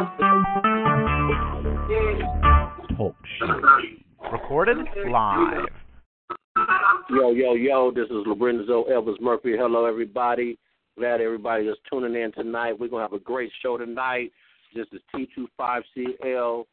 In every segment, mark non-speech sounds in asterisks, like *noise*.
Oh, Talk show. Recorded live. Yo, yo, yo, this is Lorenzo Elvis Murphy. Hello, everybody. Glad everybody is tuning in tonight. We're going to have a great show tonight. This is T25CL.com,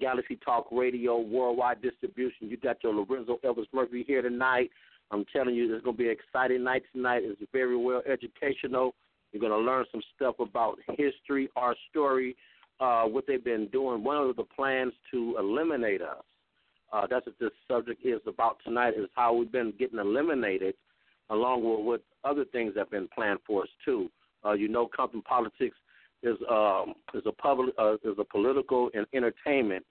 Galaxy Talk Radio, worldwide distribution. You got your Lorenzo Elvis Murphy here tonight. I'm telling you, it's going to be an exciting night tonight. It's very well educational. You're going to learn some stuff about history, our story, uh, what they've been doing. One of the plans to eliminate us. Uh, that's what this subject is about tonight. Is how we've been getting eliminated, along with what other things have been planned for us too. Uh, you know, Compton Politics is um, is a public uh, is a political and entertainment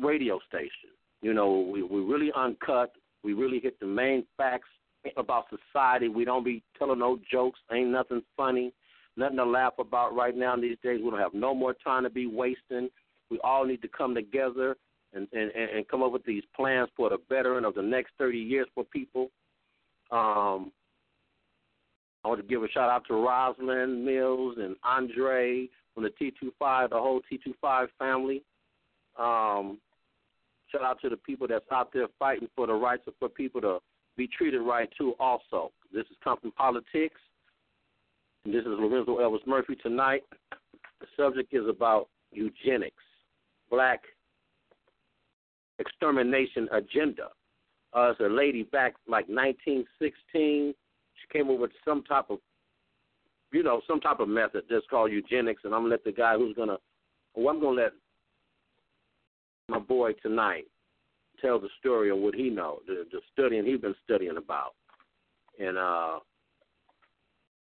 radio station. You know, we we really uncut. We really hit the main facts about society. We don't be telling no jokes. Ain't nothing funny, nothing to laugh about right now these days. We don't have no more time to be wasting. We all need to come together and, and, and come up with these plans for the veteran of the next 30 years for people. Um, I want to give a shout out to Rosalind Mills and Andre from the T25, the whole T25 family. Um, shout out to the people that's out there fighting for the rights of for people to be treated right too. Also, this is Compton Politics. And this is Lorenzo Elvis Murphy tonight. The subject is about eugenics, black extermination agenda. Uh, it's a lady back like 1916. She came up with some type of, you know, some type of method that's called eugenics, and I'm gonna let the guy who's gonna, well, I'm gonna let my boy tonight tell the story of what he knows, the, the studying he's been studying about, and uh,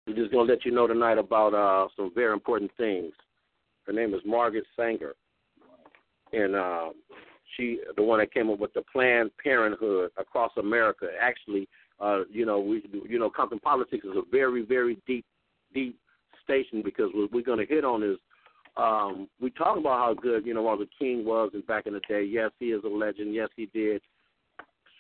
we're just gonna let you know tonight about uh, some very important things. Her name is Margaret Sanger, and uh, she, the one that came up with the Planned Parenthood across America. Actually, uh, you know, we, you know, Compton Politics is a very, very deep, deep station because what we're going to hit on is um, we talk about how good, you know, Martin King was and back in the day. Yes, he is a legend. Yes, he did,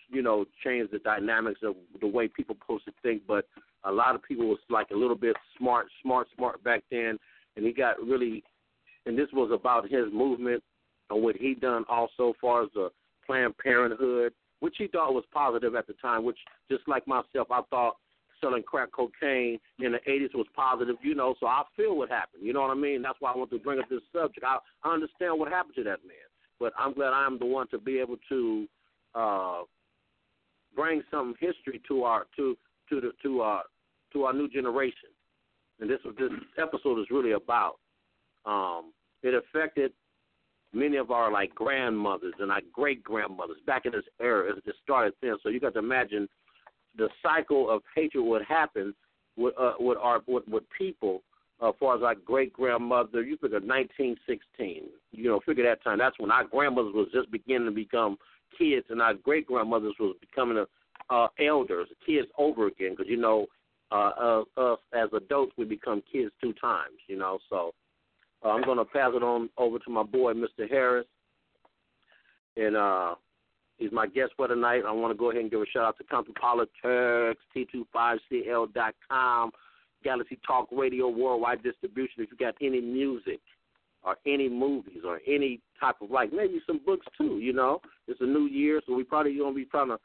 you know, change the dynamics of the way people supposed to think. But a lot of people was like a little bit smart, smart, smart back then, and he got really. And this was about his movement and what he done also far as the Planned Parenthood, which he thought was positive at the time. Which just like myself, I thought selling crack cocaine in the 80s was positive, you know, so I feel what happened. You know what I mean? That's why I want to bring up this subject. I, I understand what happened to that man, but I'm glad I'm the one to be able to uh, bring some history to our to to the to our to our new generation. And this what this episode is really about. Um, it affected many of our like grandmothers and our great grandmothers back in this era. It started then, so you got to imagine the cycle of hatred would happen with uh, with our with, with people. Uh, as far as our great grandmother, you figure 1916. You know, figure that time. That's when our grandmothers was just beginning to become kids, and our great grandmothers was becoming a, uh, elders, kids over again. Because you know, uh, uh, us as adults, we become kids two times. You know, so uh, I'm going to pass it on over to my boy, Mr. Harris, and uh, He's my guest for tonight. I want to go ahead and give a shout out to Compton Politics, T25CL.com, Galaxy Talk Radio, worldwide distribution. If you got any music or any movies or any type of like maybe some books too, you know. It's a new year, so we probably gonna be trying to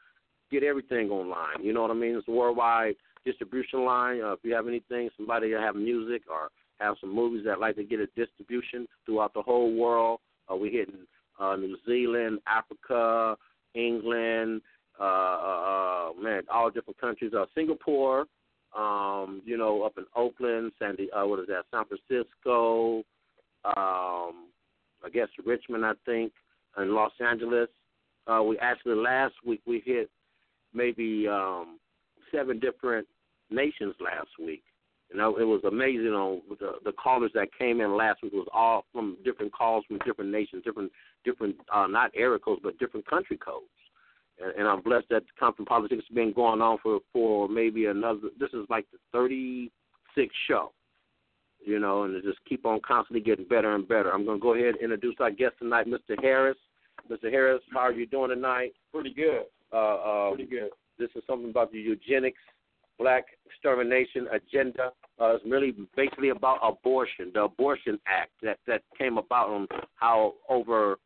get everything online. You know what I mean? It's a worldwide distribution line. Uh, if you have anything, somebody that have music or have some movies that like to get a distribution throughout the whole world, uh, we hitting uh, New Zealand, Africa, England, uh, uh, uh, man, all different countries. Uh, Singapore, um, you know, up in Oakland, Sandy, uh, what is that? San Francisco, um, I guess Richmond, I think, and Los Angeles. Uh, we actually last week we hit maybe um, seven different nations last week. You know, it was amazing on the the callers that came in last week was all from different calls from different nations, different different uh, not area codes but different country codes. And, and I'm blessed that Compton Politics has been going on for for maybe another. This is like the 36th show, you know, and it just keep on constantly getting better and better. I'm going to go ahead and introduce our guest tonight, Mr. Harris. Mr. Harris, how are you doing tonight? Pretty good. Uh, uh, Pretty good. This is something about the eugenics black extermination agenda. Uh, it's really basically about abortion, the Abortion Act that that came about on how over,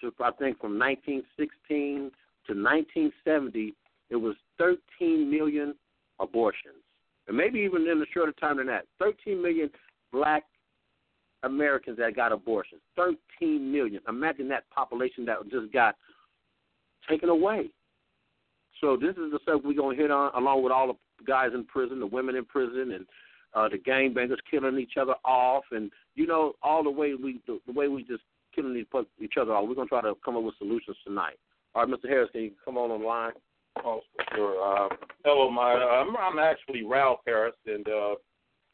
to, I think from 1916 to 1970, it was 13 million abortions, and maybe even in a shorter time than that, 13 million black Americans that got abortions. 13 million. Imagine that population that just got taken away. So this is the stuff we're gonna hit on, along with all the guys in prison, the women in prison, and uh, the gangbangers killing each other off, and you know all the way we the, the way we just killing each, other off. We're gonna try to come up with solutions tonight. All right, Mr. Harris, can you come on the line? Oh, sure. Uh, hello, my uh, I'm, I'm actually Ralph Harris, and uh,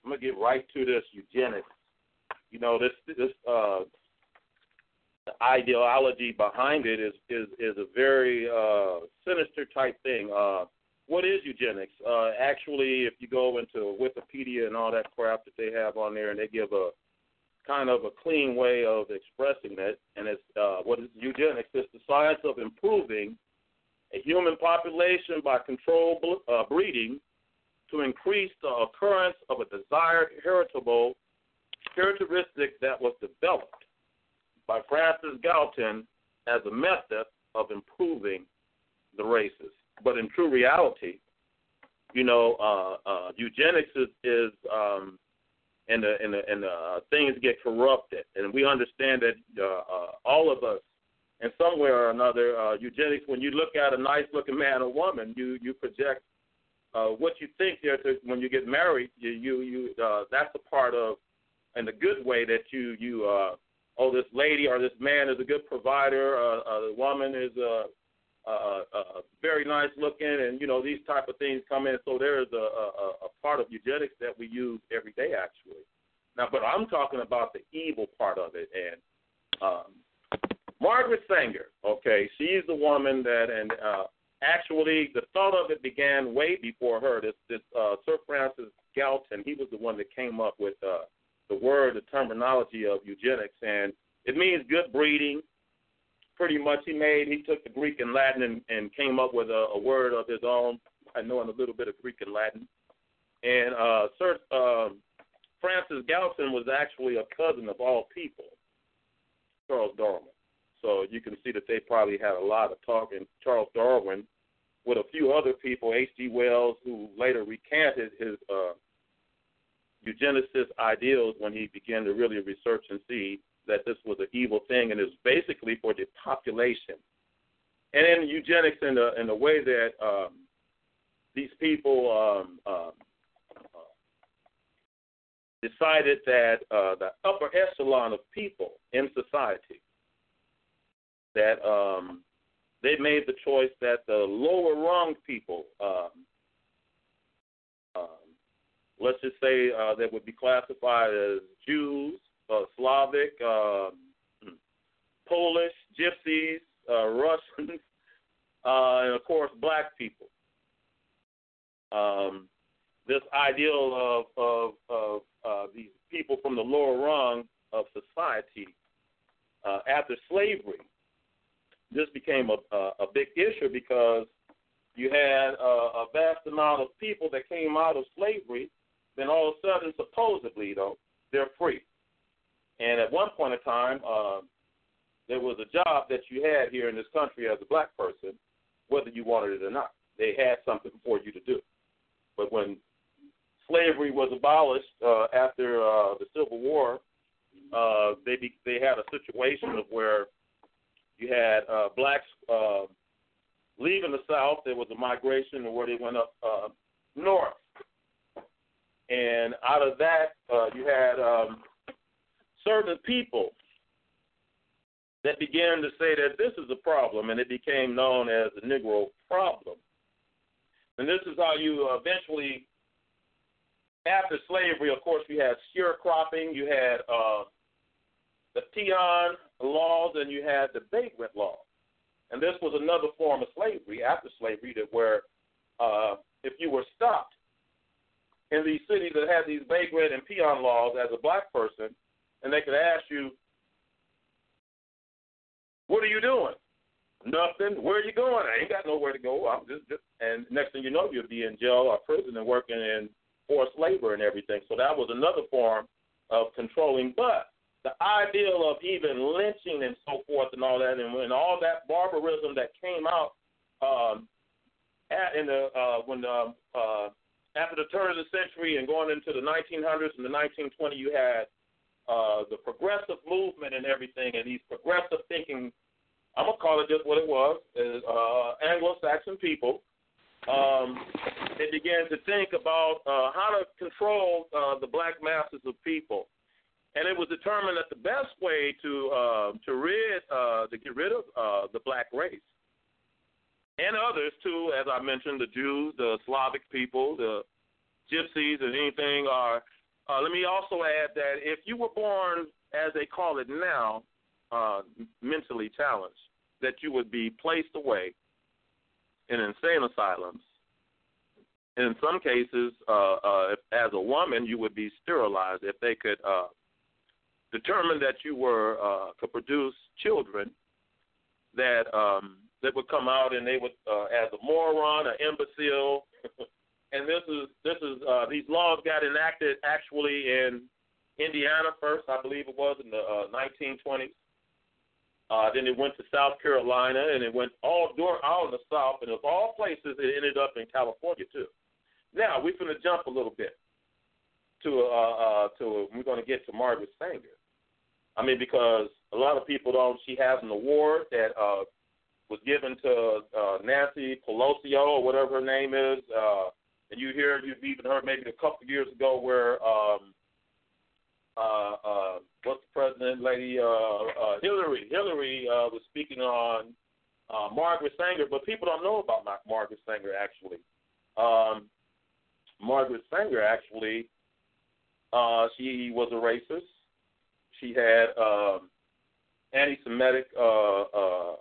I'm gonna get right to this eugenics. You know, this this uh, the ideology behind it is is is a very uh, sinister type thing. Uh, what is eugenics? Uh, actually, if you go into Wikipedia and all that crap that they have on there, and they give a kind of a clean way of expressing it, and it's uh, what is eugenics? It's the science of improving a human population by controlled uh, breeding to increase the occurrence of a desired heritable characteristic that was developed by Francis Galton as a method of improving the races. But in true reality, you know, uh, uh, eugenics is, is um, and the and the and the uh, things get corrupted, and we understand that uh, uh, all of us, in some way or another, uh, eugenics. When you look at a nice looking man or woman, you you project uh, what you think there. To, when you get married, you you, you uh, that's a part of, in the good way that you you uh, oh this lady or this man is a good provider, uh, uh, the woman is a very nice looking, and you know these type of things come in. So there is a, a, a part of eugenics that we use every day, actually. Now, but I'm talking about the evil part of it, and um, Margaret Sanger. Okay, she's the woman that, and uh, actually the thought of it began way before her. This, this uh, Sir Francis Galton, he was the one that came up with uh, the word, the terminology of eugenics, and it means good breeding pretty much he made. He took the Greek and Latin and, and came up with a, a word of his own. I know a little bit of Greek and Latin. And uh, Sir uh, Francis Galton was actually a cousin of all people, Charles Darwin. So you can see that they probably had a lot of talk. And Charles Darwin, with a few other people, H.G. Wells, who later recanted his uh, eugenicist ideals when he began to really research and see that this was an evil thing, and it's basically for the population. And in eugenics, in the in the way that um, these people um, um, uh, decided that uh, the upper echelon of people in society that um, they made the choice that the lower rung people, um, um, let's just say uh, that would be classified as Jews, uh, Slavic, uh, Polish, Gypsies, uh, Russians, *laughs* uh, and of course black people. Um, this ideal of of, of uh, these people from the lower rung of society uh, after slavery, this became a, a, a big issue because you had a, a vast amount of people that came out of slavery. Then all of a sudden, supposedly, though, they're free. At one point in time, uh, there was a job that you had here in this country as a black person, whether you wanted it or not. They had something for you to do. But when slavery was abolished uh, after uh, the Civil War, uh, they be, they had a situation of where you had uh, blacks uh, leaving the South. There was a migration where they went up uh, north, and out of that, uh, you had um, certain people that began to say that this is a problem, and it became known as the Negro problem. And this is how you eventually, after slavery, of course, you had sharecropping, you had uh, the peon laws, and you had the vagrant law. And this was another form of slavery after slavery, that where uh, if you were stopped in these cities that had these vagrant and peon laws as a black person, and they could ask you, "What are you doing?" Nothing. Where are you going? I ain't got nowhere to go. I'm just, just and next thing you know, you'll be in jail or prison and working in forced labor and everything. So that was another form of controlling. But the ideal of even lynching and so forth and all that, and when all that barbarism that came out um, at in the uh, when um, uh, after the turn of the century and going into the 1900s and the 1920s, you had uh, the progressive movement and everything, and these progressive thinking. I'm gonna call it just what it was: is, uh, Anglo-Saxon people. Um, they began to think about uh, how to control uh, the black masses of people, and it was determined that the best way to uh, to rid uh, to get rid of uh, the black race and others too, as I mentioned, the Jews, the Slavic people, the Gypsies, and anything are. Uh, let me also add that if you were born, as they call it now, uh, mentally challenged, that you would be placed away in insane asylums. In some cases, uh, uh, if, as a woman, you would be sterilized if they could uh, determine that you were uh, could produce children that um, that would come out and they would, uh, as a moron, an imbecile. *laughs* and this is this is uh, these laws got enacted actually in Indiana first, I believe it was in the uh, 1920s. Uh, then it went to South Carolina, and it went all door all in the South, and of all places, it ended up in California too. Now we're going to jump a little bit to uh, uh, to we're going to get to Margaret Sanger. I mean, because a lot of people don't. She has an award that uh, was given to uh, Nancy Pelosi or whatever her name is. Uh, and you hear, you've even heard maybe a couple of years ago where um, uh, uh, what's the president lady? Uh, uh, Hillary. Hillary uh, was speaking on uh, Margaret Sanger, but people don't know about Margaret Sanger actually. Um, Margaret Sanger actually, uh, she was a racist. She had um, anti-Semitic uh, uh,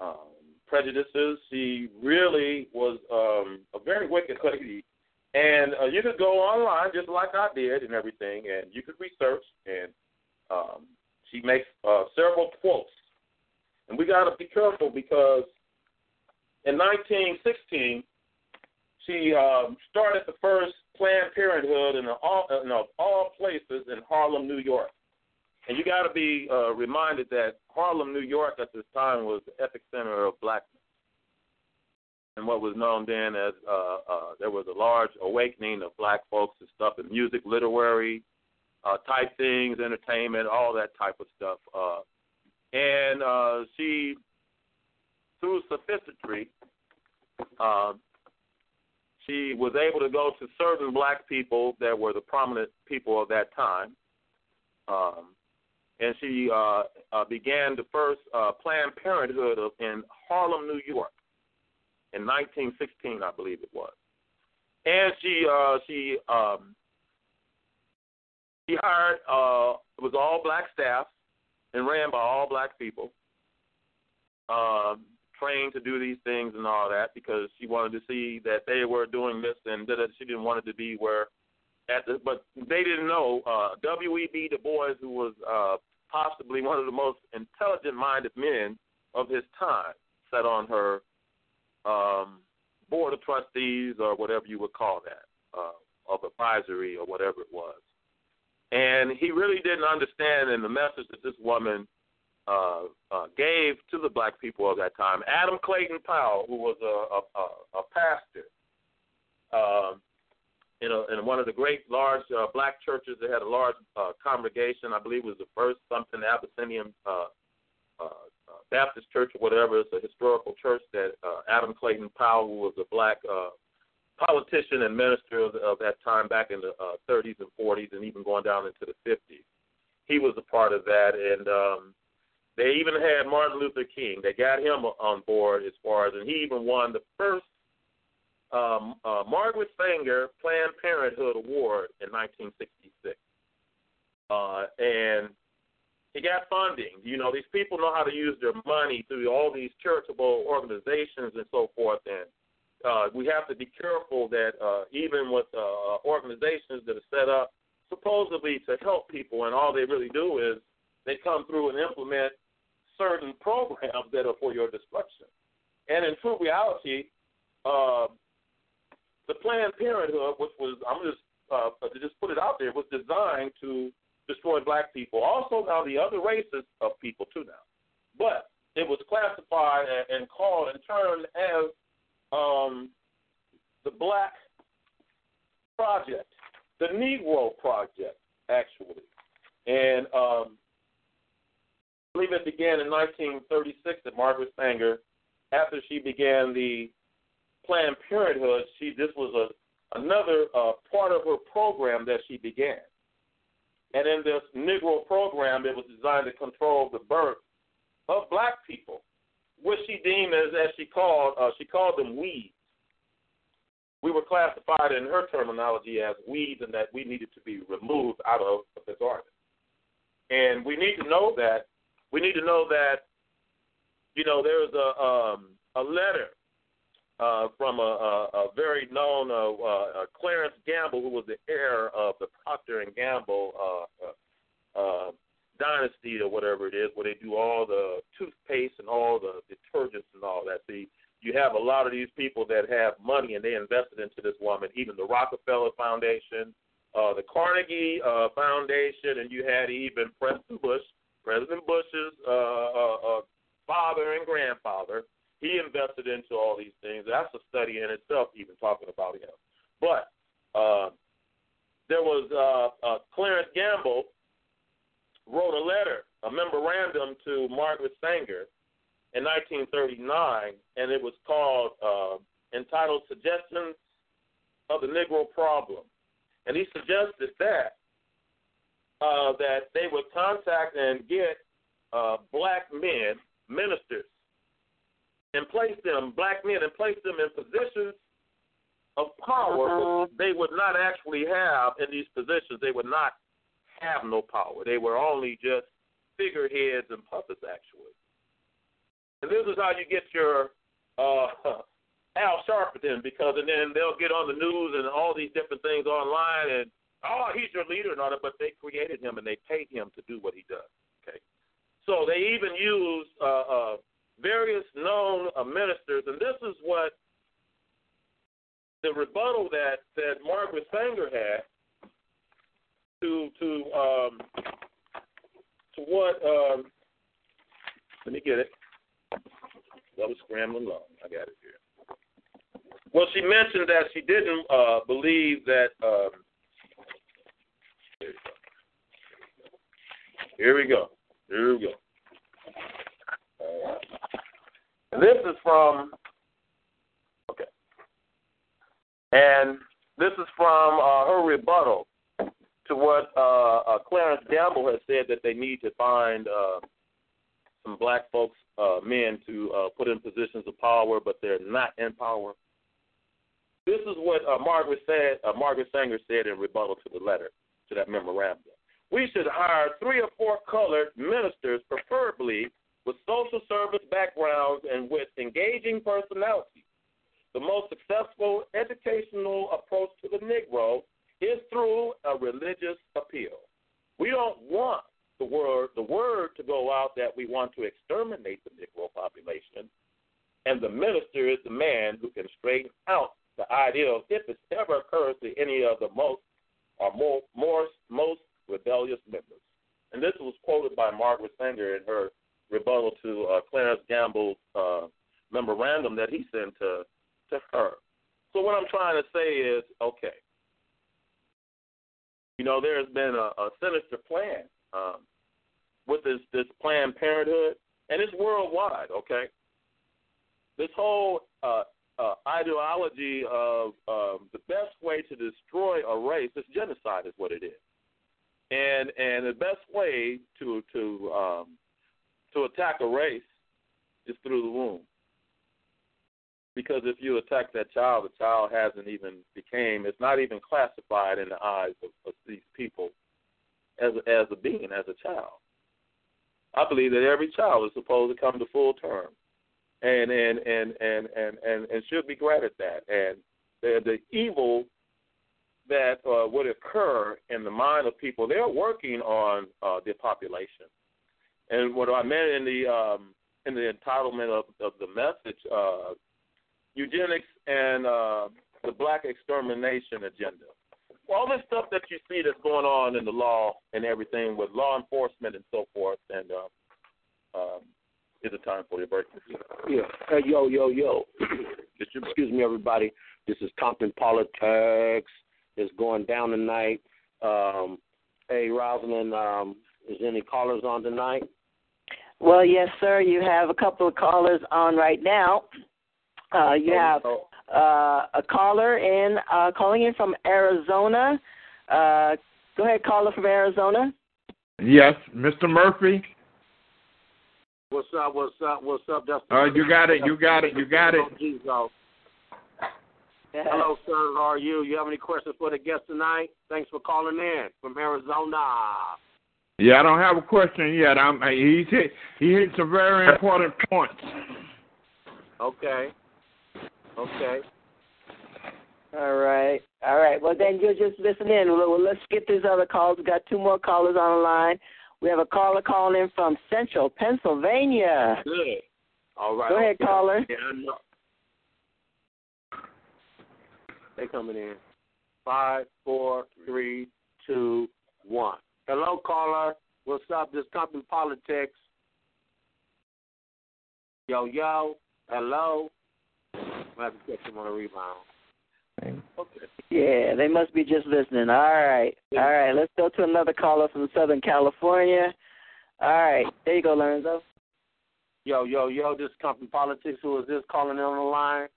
um, prejudices. She really was um, a very wicked lady. And uh, you could go online just like I did and everything, and you could research. And um, she makes uh, several quotes. And we got to be careful because in 1916, she um, started the first Planned Parenthood in all, in all places in Harlem, New York. And you got to be uh, reminded that Harlem, New York, at this time was the epicenter of blackness, and what was known then as uh, uh, there was a large awakening of black folks and stuff in music, literary uh, type things, entertainment, all that type of stuff. Uh, and uh, she, through sophistry, uh, she was able to go to certain black people that were the prominent people of that time. Um, and she uh, uh, began the first uh, Planned Parenthood of, in Harlem, New York, in 1916, I believe it was. And she uh, she um, she hired uh, it was all black staff and ran by all black people, uh, trained to do these things and all that because she wanted to see that they were doing this and that she didn't want it to be where at the, but they didn't know uh, W.E.B. Du Bois, who was uh, possibly one of the most intelligent-minded men of his time, sat on her um, board of trustees or whatever you would call that, uh, of advisory or whatever it was. And he really didn't understand in the message that this woman uh, uh, gave to the black people of that time. Adam Clayton Powell, who was a, a, a pastor, uh, in, a, in one of the great large uh, black churches that had a large uh, congregation. I believe it was the first something Abyssinian uh, uh, uh, Baptist church or whatever. It's a historical church that uh, Adam Clayton Powell, who was a black uh, politician and minister of, of that time back in the uh, 30s and 40s and even going down into the 50s. He was a part of that, and um, they even had Martin Luther King. They got him on board as far as, and he even won the first um, uh, Margaret Sanger Planned Parenthood Award in 1966. Uh, and he got funding. You know, these people know how to use their money through all these charitable organizations and so forth. And uh, we have to be careful that uh, even with uh, organizations that are set up supposedly to help people, and all they really do is they come through and implement certain programs that are for your destruction. And in true reality, uh, the Planned Parenthood, which was I'm just uh, to just put it out there, was designed to destroy black people. Also, now the other races of people too now, but it was classified and, called and termed as um, the Black Project, the Negro Project, actually, and um, I believe it began in 1936 at Margaret Sanger. After she began the Planned Parenthood, she this was a another uh, part of her program that she began. And in this Negro program, it was designed to control the birth of black people, which she deemed as, as she called, uh, she called them weeds. We were classified in her terminology as weeds and that we needed to be removed out of the garden. And we need to know that, we need to know that, you know, there's a, um, a letter uh, from a, a, a very known uh, uh, Clarence Gamble, who was the heir of the Procter and Gamble uh, uh, uh, dynasty or whatever it is, where they do all the toothpaste and all the detergents and all that. See, you have a lot of these people that have money and they invested into this woman, even the Rockefeller Foundation, uh, the Carnegie uh, Foundation, and you had even Preston Bush, President Bush's uh, uh, uh, father and grandfather he invested into all these things. That's a study in itself, even talking about him. But uh, there was uh, uh, Clarence Gamble wrote a letter, a memorandum to Margaret Sanger in 1939, and it was called uh, entitled "Suggestions of the Negro Problem," and he suggested that uh, that they would contact and get uh, black men ministers and place them, black men, and place them in positions of power uh-huh. they would not actually have in these positions. They would not have no power. They were only just figureheads and puppets, actually. And this is how you get your uh, *laughs* Al Sharpton, because and then they'll get on the news and all these different things online, and oh, he's your leader and all that. But they created him and they paid him to do what he does. Okay, so they even use uh, uh, various known uh, ministers, and this is what the rebuttal that that Margaret Sanger had to to um, to what um, let me get it. I was scrambling. I got it here. Well, she mentioned that she didn't uh, believe that. Um, here we go. Here we go. This is from, okay. And this is from uh, her rebuttal to what uh, uh, Clarence Gamble has said that they need to find uh, some black folks, uh, men, to uh, put in positions of power, but they're not in power. This is what uh, Margaret said. Uh, Margaret Sanger said in rebuttal to the letter to that memorandum. We should hire three or four colored ministers, preferably with social service backgrounds and with engaging personalities. The most successful educational approach to the Negro is through a religious appeal. We don't want the word the word to go out that we want to exterminate the Negro population, and the minister is the man who can straighten out the ideal if it ever occurs to any of the most or more, more most rebellious members. And this was quoted by Margaret Sanger in her rebuttal to uh, Clarence Gamble's uh, memorandum that he sent to to her. So what I'm trying to say is, okay, you know, there's been a, a sinister plan um, with this this Planned Parenthood, and it's worldwide. Okay, this whole uh, uh, ideology of um, the best way to destroy a race is genocide, is what it is, and and the best way to to um, to attack a race is through the womb. Because if you attack that child, the child hasn't even became, it's not even classified in the eyes of, of these people as a, as a being, as a child. I believe that every child is supposed to come to full term, and and and and and and, and should be granted that. And the the evil that uh, would occur in the mind of people, they're working on uh, the population. And what I meant in the um, in the entitlement of, of the message, uh, eugenics and uh, the black extermination agenda. All this stuff that you see that's going on in the law and everything with law enforcement and so forth, and uh, um, is it time for your birthday? Yeah. Hey, yo, yo, yo. *clears throat* Excuse me, everybody. This is Compton Politics. It's going down tonight. Um, hey, Rosalind, um, is there any callers on tonight? Well, yes, sir. You have a couple of callers on right now. Uh, you have uh, a caller in uh, calling in from Arizona. Uh, go ahead, caller from Arizona. Yes, Mr. Murphy. What's up? What's up? What's up, Dustin? Uh, you got it. You got it. You got it. Hello, sir. How are you? You have any questions for the guest tonight? Thanks for calling in from Arizona. Yeah, I don't have a question yet. I'm. He's hit. He hit some very important points. Okay. Okay. All right. All right. Well, then you'll just listen in. Well, let's get these other calls. We've got two more callers on the line. We have a caller calling in from Central Pennsylvania. Good. All right. Go ahead, okay. caller. Yeah, I know. They coming in. Five, four, three, two, one. Hello, caller. What's up? This Compton Politics. Yo, yo. Hello. I have to catch him on a rebound. Okay. Yeah, they must be just listening. All right. All right. Let's go to another caller from Southern California. All right. There you go, Lorenzo. Yo, yo, yo. This is Compton Politics. Who is this calling in on the line?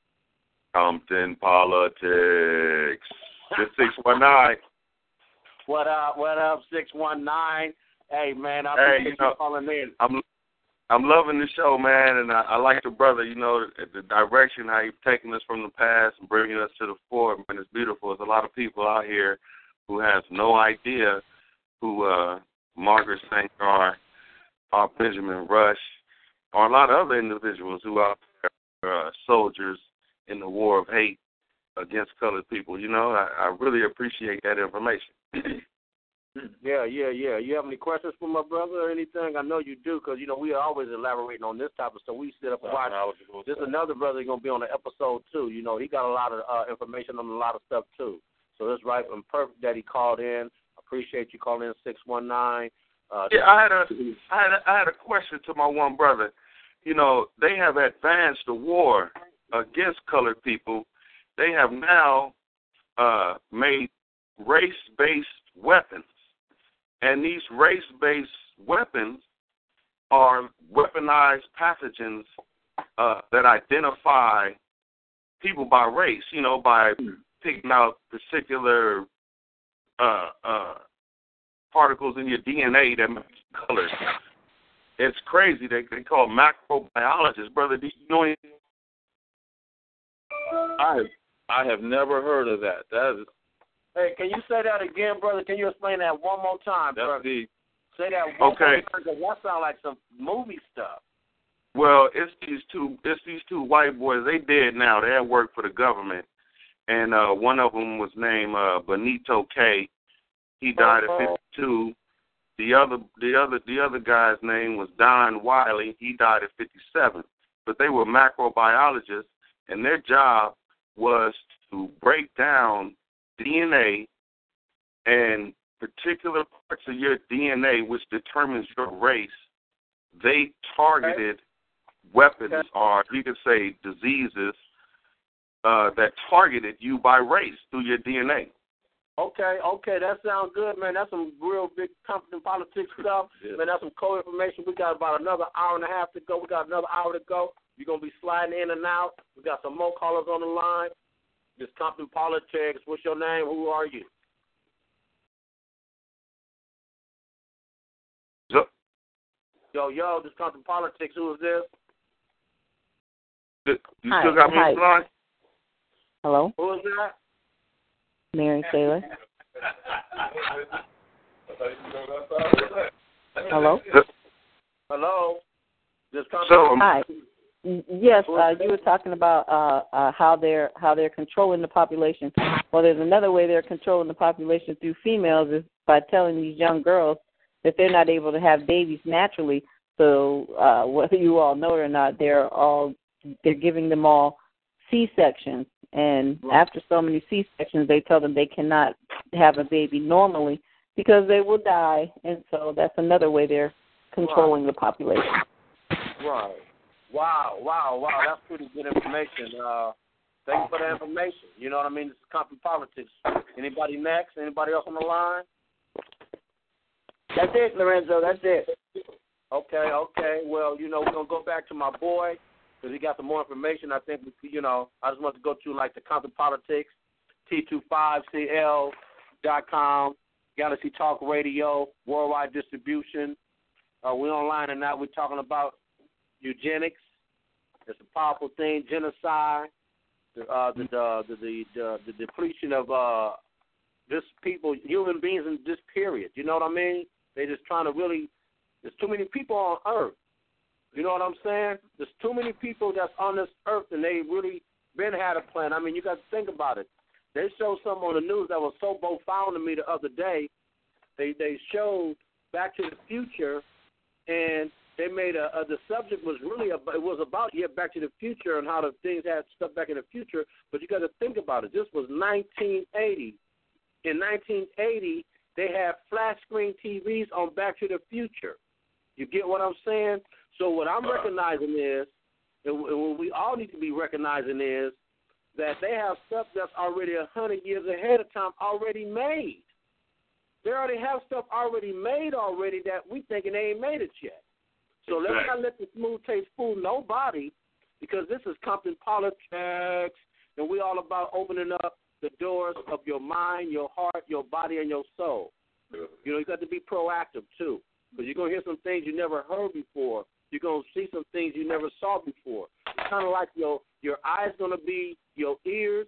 Compton Politics. This six one nine. What up? What up? Six one nine. Hey man, I Hey, appreciate you know, you calling in. I'm I'm loving the show, man, and I, I like the brother. You know, the, the direction how you've taken us from the past and bringing us to the fore. Man, it's beautiful. There's a lot of people out here who has no idea who uh Margaret Sanger, or Benjamin Rush, or a lot of other individuals who are uh, soldiers in the war of hate against colored people. You know, I, I really appreciate that information. *clears throat* Yeah, yeah, yeah. You have any questions for my brother or anything? I know you do, because you know we are always elaborating on this type of stuff. We sit up and watch. There's another brother going to be on the episode too. You know, he got a lot of uh, information on a lot of stuff too. So it's right and perfect that he called in. Appreciate you calling in six one nine. Uh, Yeah, I had a I had a, I had a question to my one brother. You know, they have advanced the war against colored people. They have now uh, made race-based weapons, and these race-based weapons are weaponized pathogens uh, that identify people by race. You know, by picking out particular uh, uh, particles in your DNA that make colors. It's crazy. They they call macrobiologists, brother. Do you know anything? I I have never heard of that. That is Hey, can you say that again, brother? Can you explain that one more time, that's brother? the Say that one Okay. more time, 'cause that sounds like some movie stuff. Well, it's these two. It's these two white boys. They dead now. They had worked for the government, and uh one of them was named uh Benito Que He died at Uh-oh. 52. The other, the other, the other guy's name was Don Wiley. He died at 57. But they were macrobiologists, and their job was to break down DNA and particular parts of your DNA, which determines your race. They targeted weapons, Okay. or you could say diseases, uh, that targeted you by race through your DNA. Okay, okay, that sounds good, man. That's some real big Compton Politics stuff. *laughs* Man, that's some cool information. We got about another hour and a half to go. We got another hour to go. You're gonna be sliding in and out. We got some more callers on the line. This Compton Politics. What's your name? Who are you? So, Yo, yo, this Compton Politics. Who is this? th- you Hi, still got me on the line? Hello, Who is that? Mary Taylor. *laughs* Hello. Hello. This Compton. So, um, Hi. Yes, uh, you were talking about uh, uh, how they're how they're controlling the population. Well, there's another way they're controlling the population through females is by telling these young girls that they're not able to have babies naturally. So uh, *laughs* whether you all know it or not, they're all they're giving them all C sections, and Right. after so many C sections, they tell them they cannot have a baby normally because they will die, and so that's another way they're controlling the population. Right. Wow, wow, wow. That's pretty good information. Uh, thank you for the information. You know what I mean? This is Compton Politics. Anybody next? Anybody else on the line? That's it, Lorenzo. That's it. Okay, okay. Well, you know, we're gonna go back to my boy because he got some more information. I think, you know, I just want to go to like the Compton Politics, T25CL dot com, Galaxy Talk Radio, worldwide distribution. Uh, we're online and now we're talking about eugenics. It's a powerful thing. Genocide, the uh, the, the, the the the depletion of uh, this people, human beings in this period. You know what I mean? They're just trying to really. There's too many people on Earth. You know what I'm saying? There's too many people that's on this Earth, and they really been had a plan. I mean, you got to think about it. They showed something on the news that was so profound to me the other day. They they showed Back to the Future, and they made a, a the subject was really about, it was about yeah Back to the Future and how the things had stuff back in the future. But you got to think about it. This was 1980. In 1980, they had flat screen TVs on Back to the Future. You get what I'm saying? So what I'm uh-huh. recognizing is, and what we all need to be recognizing is that they have stuff that's already a hundred years ahead of time already made. They already have stuff already made already that we thinking they ain't made it yet. So let's not let the smooth taste fool nobody because this is Compton politics and we all about opening up the doors of your mind, your heart, your body, and your soul. You know, you got to be proactive too, because you're gonna hear some things you never heard before. You're gonna see some things you never saw before. It's kind of like your your eyes gonna be your ears,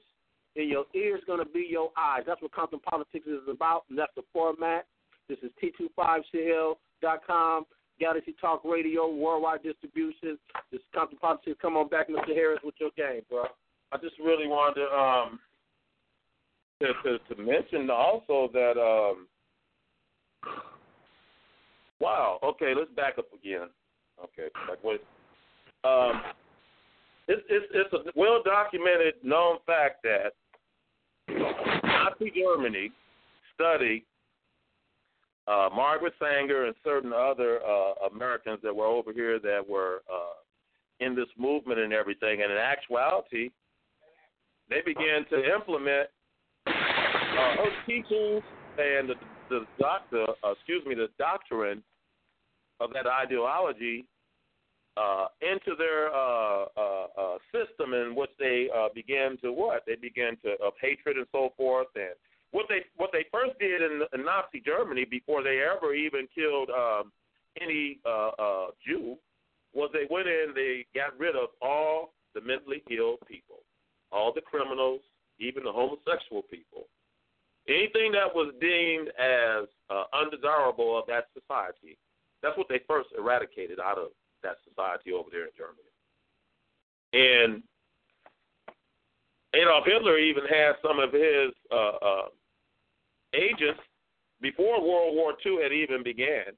and your ears gonna be your eyes. That's what Compton Politics is about, and that's the format. This is T25CL.com, Galaxy Talk Radio, worldwide distribution. This is Compton Politics. Come on back, Mr. Harris, with your game, bro. I just really wanted to um to to, to mention also that um wow okay let's back up again okay like what um it's it's it's a well documented known fact that Nazi Germany studied uh, Margaret Sanger and certain other uh, Americans that were over here that were uh, in this movement and everything, and in actuality, they began to implement uh, her teachings and the, the doctor, uh, excuse me, the doctrine of that ideology uh, into their uh, uh, uh, system, in which they uh, began to what? They began to of hatred and so forth, and what they what they first did in, in Nazi Germany before they ever even killed um, any uh, uh, Jew was they went in, they got rid of all the mentally ill people, all the criminals, even the homosexual people, anything that was deemed as uh, undesirable of that society. That's what they first eradicated out of that society over there in Germany. And Adolf Hitler even had some of his uh, uh, agents before World War II had even began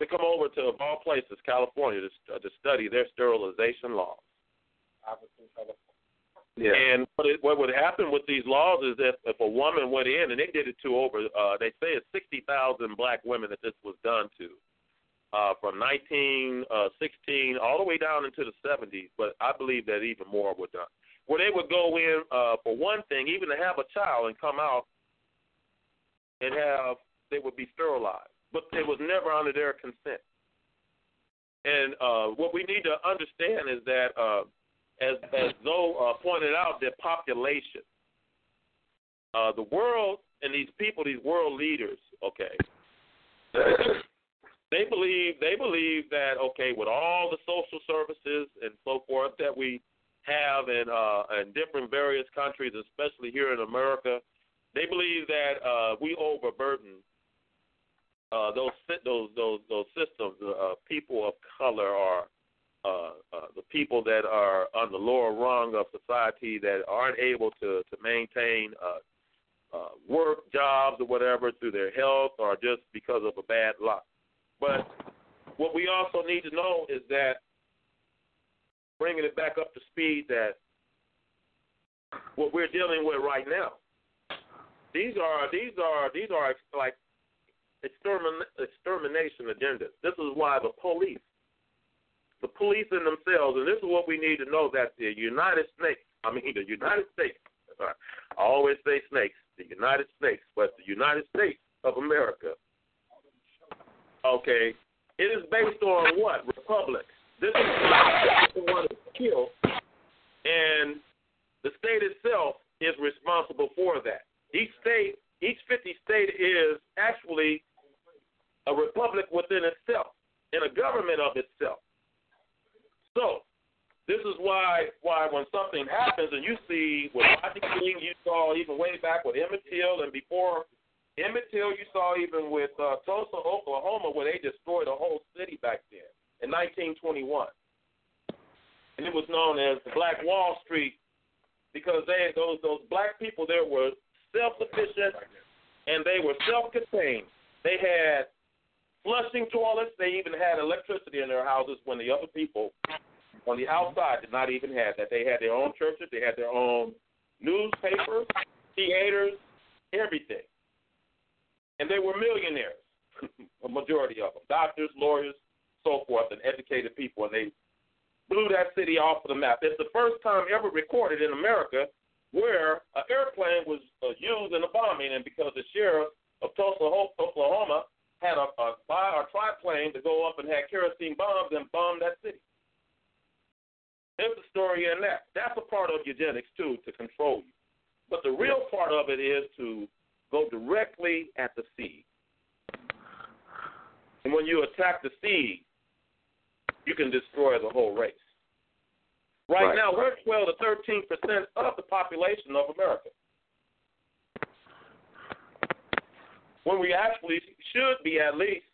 to come over to, of all places, California, to, to study their sterilization laws. Yeah. And what, it, what would happen with these laws is that if a woman went in, and they did it to over, uh, they say it's 60,000 black women that this was done to, uh, from 1916 all the way down into the 70s, but I believe that even more were done. Where they would go in, uh, for one thing, even to have a child and come out and have, they would be sterilized, but it was never under their consent. And uh, what we need to understand is that, uh, as as Zoe uh, pointed out, that population, uh, the world, and these people, these world leaders, okay, *coughs* they believe they believe that okay, with all the social services and so forth that we have in uh, in different various countries, especially here in America, they believe that uh, we overburden uh, those those those those systems. Uh, people of color are uh, uh, the people that are on the lower rung of society that aren't able to to maintain uh, uh, work jobs or whatever through their health or just because of a bad luck. But what we also need to know is that bringing it back up to speed that what we're dealing with right now. These are these are these are like extermin, extermination agendas. This is why the police, the police in themselves, and this is what we need to know that the United States, I mean the United States, *laughs* I always say snakes, the United States, but the United States of America. Okay, it is based on what republic. This is the one to kill, and the state itself is responsible for that. Each state, each 50 state is actually a republic within itself and a government of itself. So, this is why why when something happens and you see with Rodney King, you saw even way back with Emmett Till, and before Emmett Till, you saw even with uh, Tulsa, Oklahoma, where they destroyed a whole city back then in 1921, and it was known as Black Wall Street because they those those black people there were self sufficient and they were self contained. They had flushing toilets. They even had electricity in their houses when the other people on the outside did not even have that. They had their own churches. They had their own newspapers, theaters, everything. And they were millionaires, *laughs* a majority of them, doctors, lawyers, so forth, and educated people. And they blew that city off of the map. It's the first time ever recorded in America where an airplane was uh, used in a bombing, and because the sheriff of Tulsa, Oklahoma, had a, a, a triplane to go up and had kerosene bombs and bomb that city. There's a story in that. That's a part of eugenics too, to control you. But the real part of it is to go directly at the seed. And when you attack the seed, you can destroy the whole race. Right, right. now, we're 12 to 13 percent of the population of America. when we actually should be at least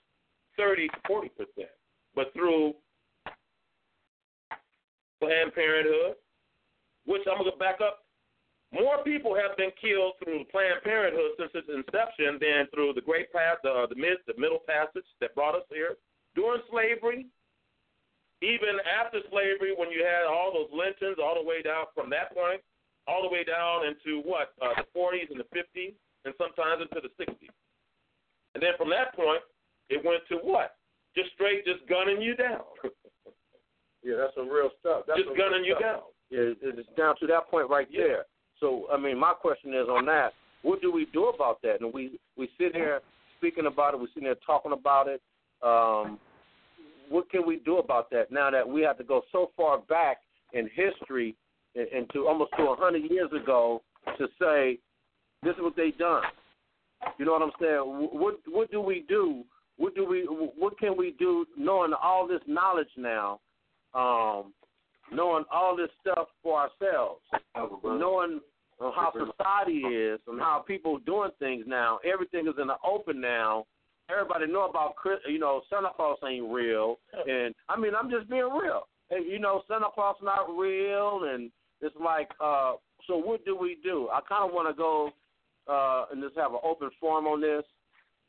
30 to 40 percent. But through Planned Parenthood, which I'm going to back up, more people have been killed through Planned Parenthood since its inception than through the Great Path, uh, the mid, the Middle Passage that brought us here. During slavery, even after slavery, when you had all those lynchings, all the way down from that point, all the way down into what uh, the 40s and the 50s, and sometimes into the 60s. And then from that point, it went to what? Just straight, just gunning you down. *laughs* yeah, that's some real stuff. That's just gunning you down. Yeah, it's down to that point right yeah. there. So, I mean, my question is on that: What do we do about that? And we we sit here speaking about it. We sit here talking about it. Um, what can we do about that now that we have to go so far back in history and to almost to a hundred years ago to say this is what they done. You know what I'm saying? What what do we do? What do we what can we do knowing all this knowledge now? Um, knowing all this stuff for ourselves, knowing how society is and how people doing things now. Everything is in the open now. Everybody know about Chris, you know Santa Claus ain't real, and I mean I'm just being real. And, you know Santa Claus not real, and it's like uh, so. What do we do? I kind of want to go uh, and just have an open forum on this.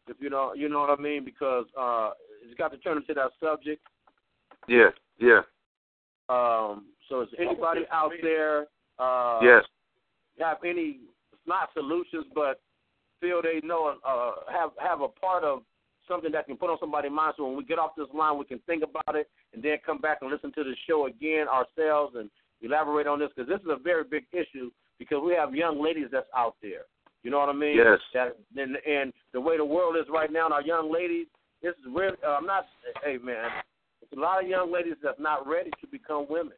If you know, you know what I mean, because uh, it's got to turn into that subject. Yeah, yeah. Um, so is anybody out there? Uh, yes. Have any it's not solutions, but feel they know uh, have have a part of something that can put on somebody's mind. So when we get off this line, we can think about it and then come back and listen to the show again ourselves and elaborate on this because this is a very big issue because we have young ladies that's out there. You know what I mean? Yes. That and, and the way the world is right now, and our young ladies, this is really. Uh, I'm not. Hey man, it's a lot of young ladies that's not ready to become women.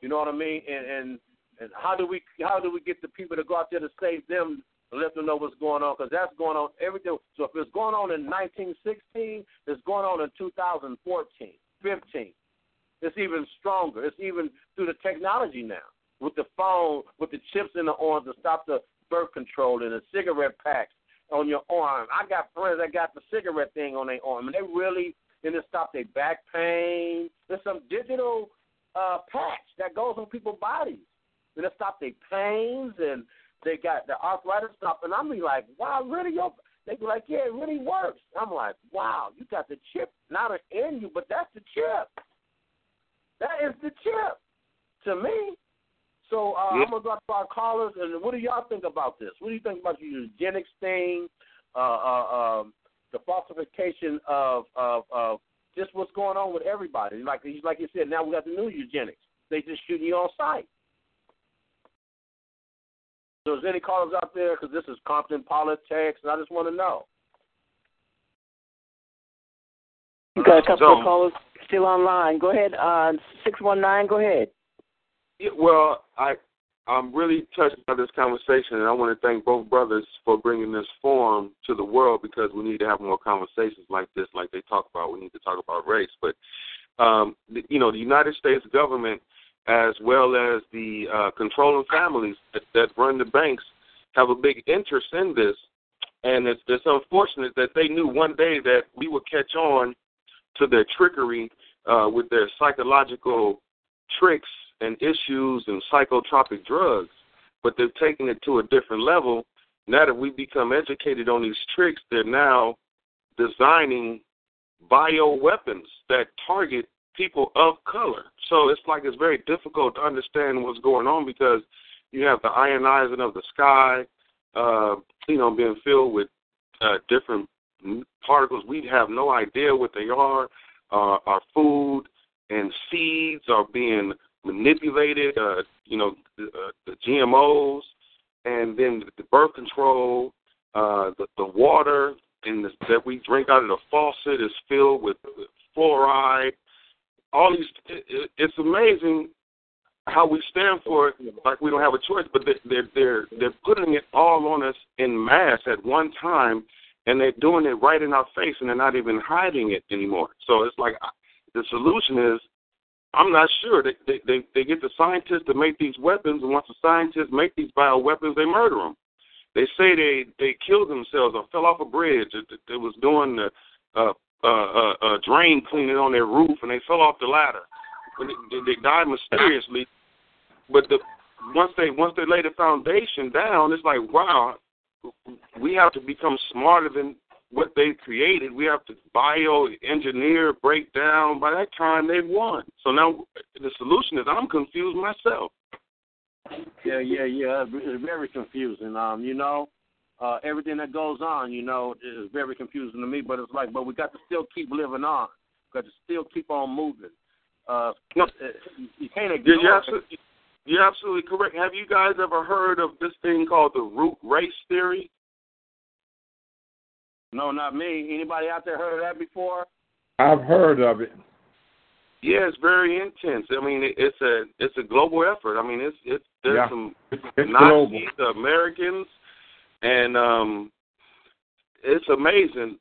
You know what I mean? And and and how do we how do we get the people to go out there to save them let them know what's going on? Because that's going on everything. So if it's going on in 1916, it's going on in 2014, 15. It's even stronger. It's even through the technology now with the phone, with the chips in the arms to stop the birth control and the cigarette packs on your arm. I got friends that got the cigarette thing on their arm, and they really then it stop their back pain. There's some digital uh, patch that goes on people's bodies, and it stop their pains, and they got the arthritis stuff. And I'm be like, wow, really? Yo? They be like, yeah, it really works. I'm like, wow, you got the chip not in you, but that's the chip. That is the chip to me. So uh, Yeah. I'm gonna go to our callers, and what do y'all think about this? What do you think about the eugenics thing, uh, uh, um, the falsification of, of of just what's going on with everybody? Like like you said, now we got the new eugenics. They just shooting you on sight. So is there any callers out there? Because this is Compton politics, and I just want to know. You got a couple So- of callers still online. Go ahead. Uh, six one nine. Go ahead. Yeah, well, I I'm really touched by this conversation, and I want to thank both brothers for bringing this forum to the world because we need to have more conversations like this, like they talk about. We need to talk about race, but um, the, you know, the United States government, as well as the uh, controlling families that, that run the banks, have a big interest in this, and it's, it's unfortunate that they knew one day that we would catch on to their trickery uh, with their psychological tricks and issues and psychotropic drugs, but they've taken it to a different level. Now that we become educated on these tricks, they're now designing bioweapons that target people of color. So it's like it's very difficult to understand what's going on because you have the ionizing of the sky, uh, you know, being filled with uh, different particles. We have no idea what they are. Uh, our food and seeds are being manipulated. Uh, you know, the, uh, the GMOs, and then the birth control, uh, the, the water and that we drink out of the faucet is filled with fluoride. All these, it, it, it's amazing how we stand for it like we don't have a choice, but they're they're they're, putting it all on us in mass at one time, and they're doing it right in our face, and they're not even hiding it anymore. So it's like the solution is I'm not sure. They, they they they get the scientists to make these weapons, and once the scientists make these bioweapons, they murder them. They say they they killed themselves or fell off a bridge. It, it was doing the uh, uh, uh, drain cleaning on their roof, and they fell off the ladder. But they, they died mysteriously. But the once they once they lay the foundation down, it's like wow, we have to become smarter than what they created. We have to bioengineer, break down. By that time, they've won. So now the solution is I'm confused myself. Yeah, yeah, yeah. It's very confusing. Um, you know, uh, everything that goes on, you know, is very confusing to me. But it's like, but we got to still keep living on. Got to still keep on moving. Uh, No. you, you can't ignore. You're, you're, it. absolutely, you're absolutely correct. Have you guys ever heard of this thing called the root race theory? No, not me. Anybody out there heard of that before? I've heard of it. Yeah, it's very intense. I mean, it's a it's a global effort. I mean, it's it's there's Yeah. some It's Nazis, global. the Americans, and um, it's amazing.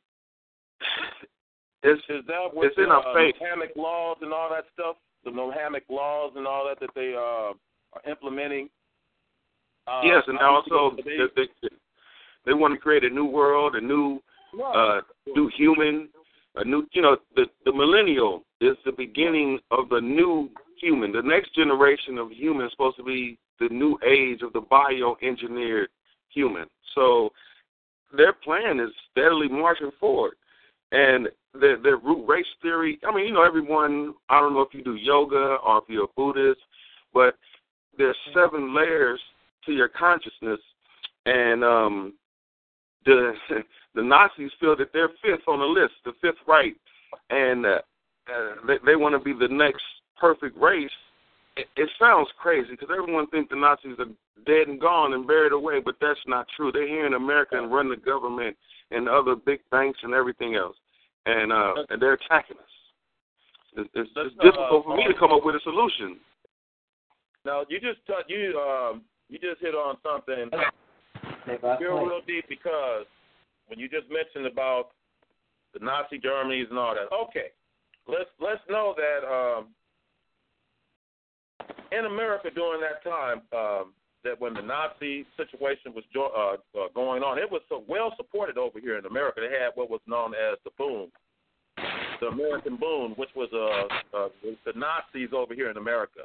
It's Is that what It's in our uh, face. Nohamic laws and all that stuff? The Nohamic laws and all that that they uh, are implementing. Uh, yes, and also they, they, they they want to create a new world, a new uh, new human, a new you know the the millennial is the beginning of the new human. The next generation of humans is supposed to be the new age of the bioengineered human. So their plan is steadily marching forward, and their their root race theory. I mean, you know, everyone. I don't know if you do yoga or if you're a Buddhist, but there's seven layers to your consciousness, and um, the *laughs* the Nazis feel that they're fifth on the list, the fifth right, and uh, uh, they, they want to be the next perfect race. It, it sounds crazy because everyone thinks the Nazis are dead and gone and buried away, but that's not true. They're here in America and run the government and other big banks and everything else, and uh, and they're attacking us. It's, it's, it's difficult for me to come up with a solution. now you just touch, you um you just hit on something real real deep because when you just mentioned about the Nazi Germany's and all that. Okay, let's let's know that um, in America during that time, um, that when the Nazi situation was jo- uh, uh, going on, it was so well supported over here in America. They had what was known as the Bund, the American Bund, which was uh, uh, the Nazis over here in America.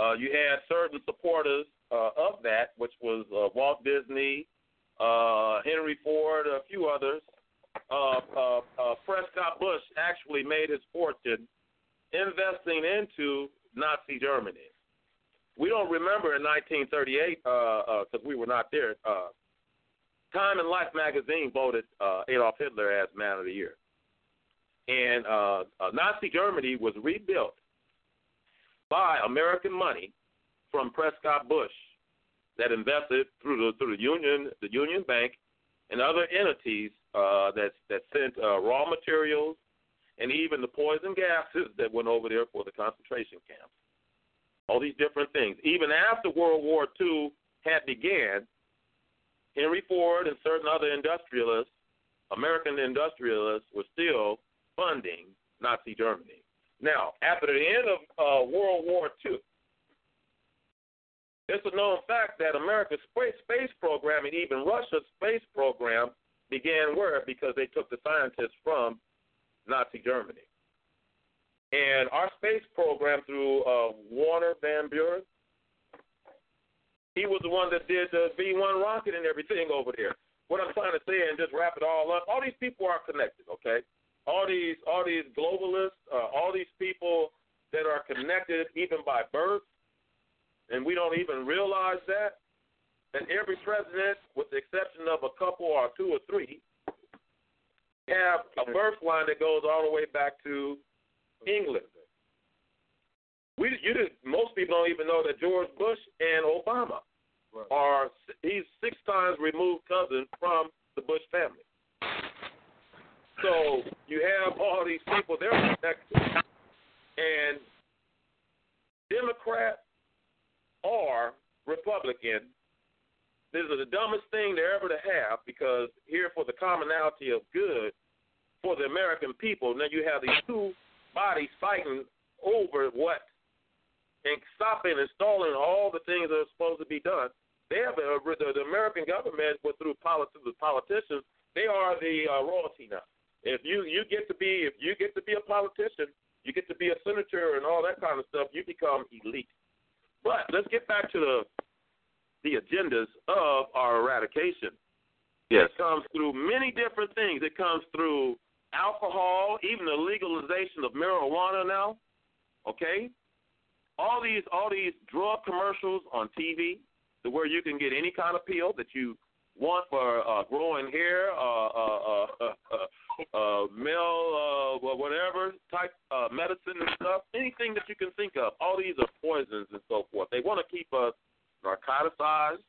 Uh, you had certain supporters uh, of that, which was uh, Walt Disney, uh, Henry Ford, a few others. Uh, uh, uh, Prescott Bush actually made his fortune investing into Nazi Germany. We don't remember in 1938 because uh, uh, we were not there. Uh, Time and Life magazine voted uh, Adolf Hitler as Man of the Year, and uh, uh, Nazi Germany was rebuilt by American money from Prescott Bush that invested through the through the Union the Union Bank and other entities that that sent raw materials and even the poison gases that went over there for the concentration camps. All these different things. Even after World War II had began, Henry Ford and certain other industrialists, American industrialists, were still funding Nazi Germany. Now, after the end of uh, World War II, it's a known fact that America's space, space program and even Russia's space program began where? Because they took the scientists from Nazi Germany. And our space program through uh, Wernher von Braun, he was the one that did the V 1 rocket and everything over there. What I'm trying to say, and just wrap it all up, all these people are connected, okay? All these, all these globalists, uh, all these people that are connected even by birth, and we don't even realize that. And every president, with the exception of a couple or two or three, have a birth line that goes all the way back to England. We, you did, most people don't even know that George Bush and Obama right. are he's six times removed cousins from the Bush family. So you have all these people they're connected, and Democrat or Republican. This is the dumbest thing they're ever to have because here for the commonality of good for the American people. Now you have these two bodies fighting over what and stopping and stalling all the things that are supposed to be done. They have a, the, the American government, but through politics, the politicians, they are the uh, royalty now. If you you get to be if you get to be a politician, you get to be a senator and all that kind of stuff, you become elite. But let's get back to the the agendas of our eradication. Yes. It comes through many different things. It comes through alcohol, even the legalization of marijuana now. Okay, all these all these drug commercials on TV, to where you can get any kind of pill that you want for uh, growing hair, uh, uh, uh, uh, uh, male, uh, whatever type uh, medicine and stuff, anything that you can think of. All these are poisons and so forth. They want to keep us narcoticized.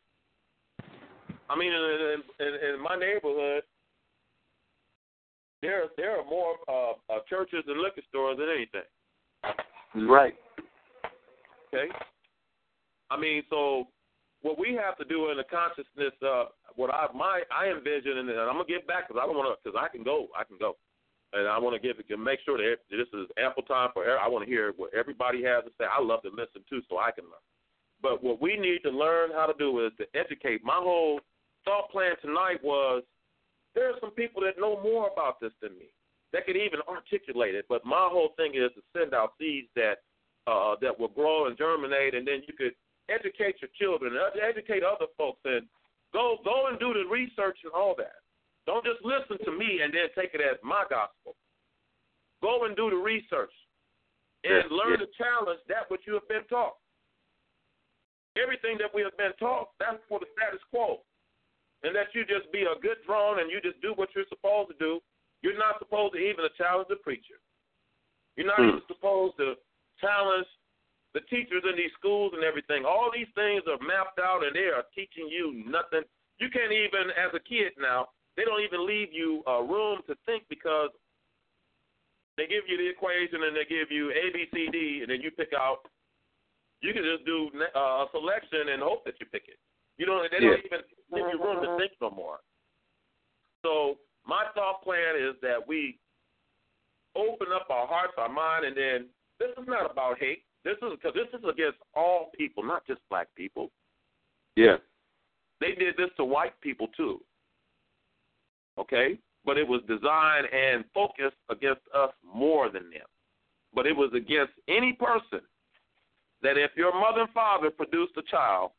I mean, in, in, in my neighborhood, there there are more uh, uh, churches and liquor stores than anything. Right. Okay. I mean, so what we have to do in the consciousness, uh, what I my I envision, and I'm gonna get back because I don't want to, because I can go, I can go, and I want to give make sure that this is ample time for. I want to hear what everybody has to say. I love to listen too, so I can learn. But what we need to learn how to do is to educate. My whole thought plan tonight was there are some people that know more about this than me that could even articulate it. But my whole thing is to send out seeds that uh, that will grow and germinate, and then you could educate your children, educate other folks, and go go and do the research and all that. Don't just listen to me and then take it as my gospel. Go and do the research and yes, learn yes. to challenge that which you have been taught. Everything that we have been taught, that's for the status quo and that you just be a good drone and you just do what you're supposed to do. You're not supposed to even challenge the preacher. You're not Hmm. even supposed to challenge the teachers in these schools and everything. All these things are mapped out and they are teaching you nothing. You can't even, as a kid now, they don't even leave you uh, room to think because they give you the equation and they give you A, B, C, D, and then you pick out. You can just do uh, a selection and hope that you pick it. You don't. They don't even give you room to mm-hmm, think no more. So my thought plan is that we open up our hearts, our mind, and then this is not about hate. This is because this is against all people, not just black people. Yeah. They did this to white people too. Okay? But it was designed and focused against us more than them. But it was against any person that if your mother and father produced a child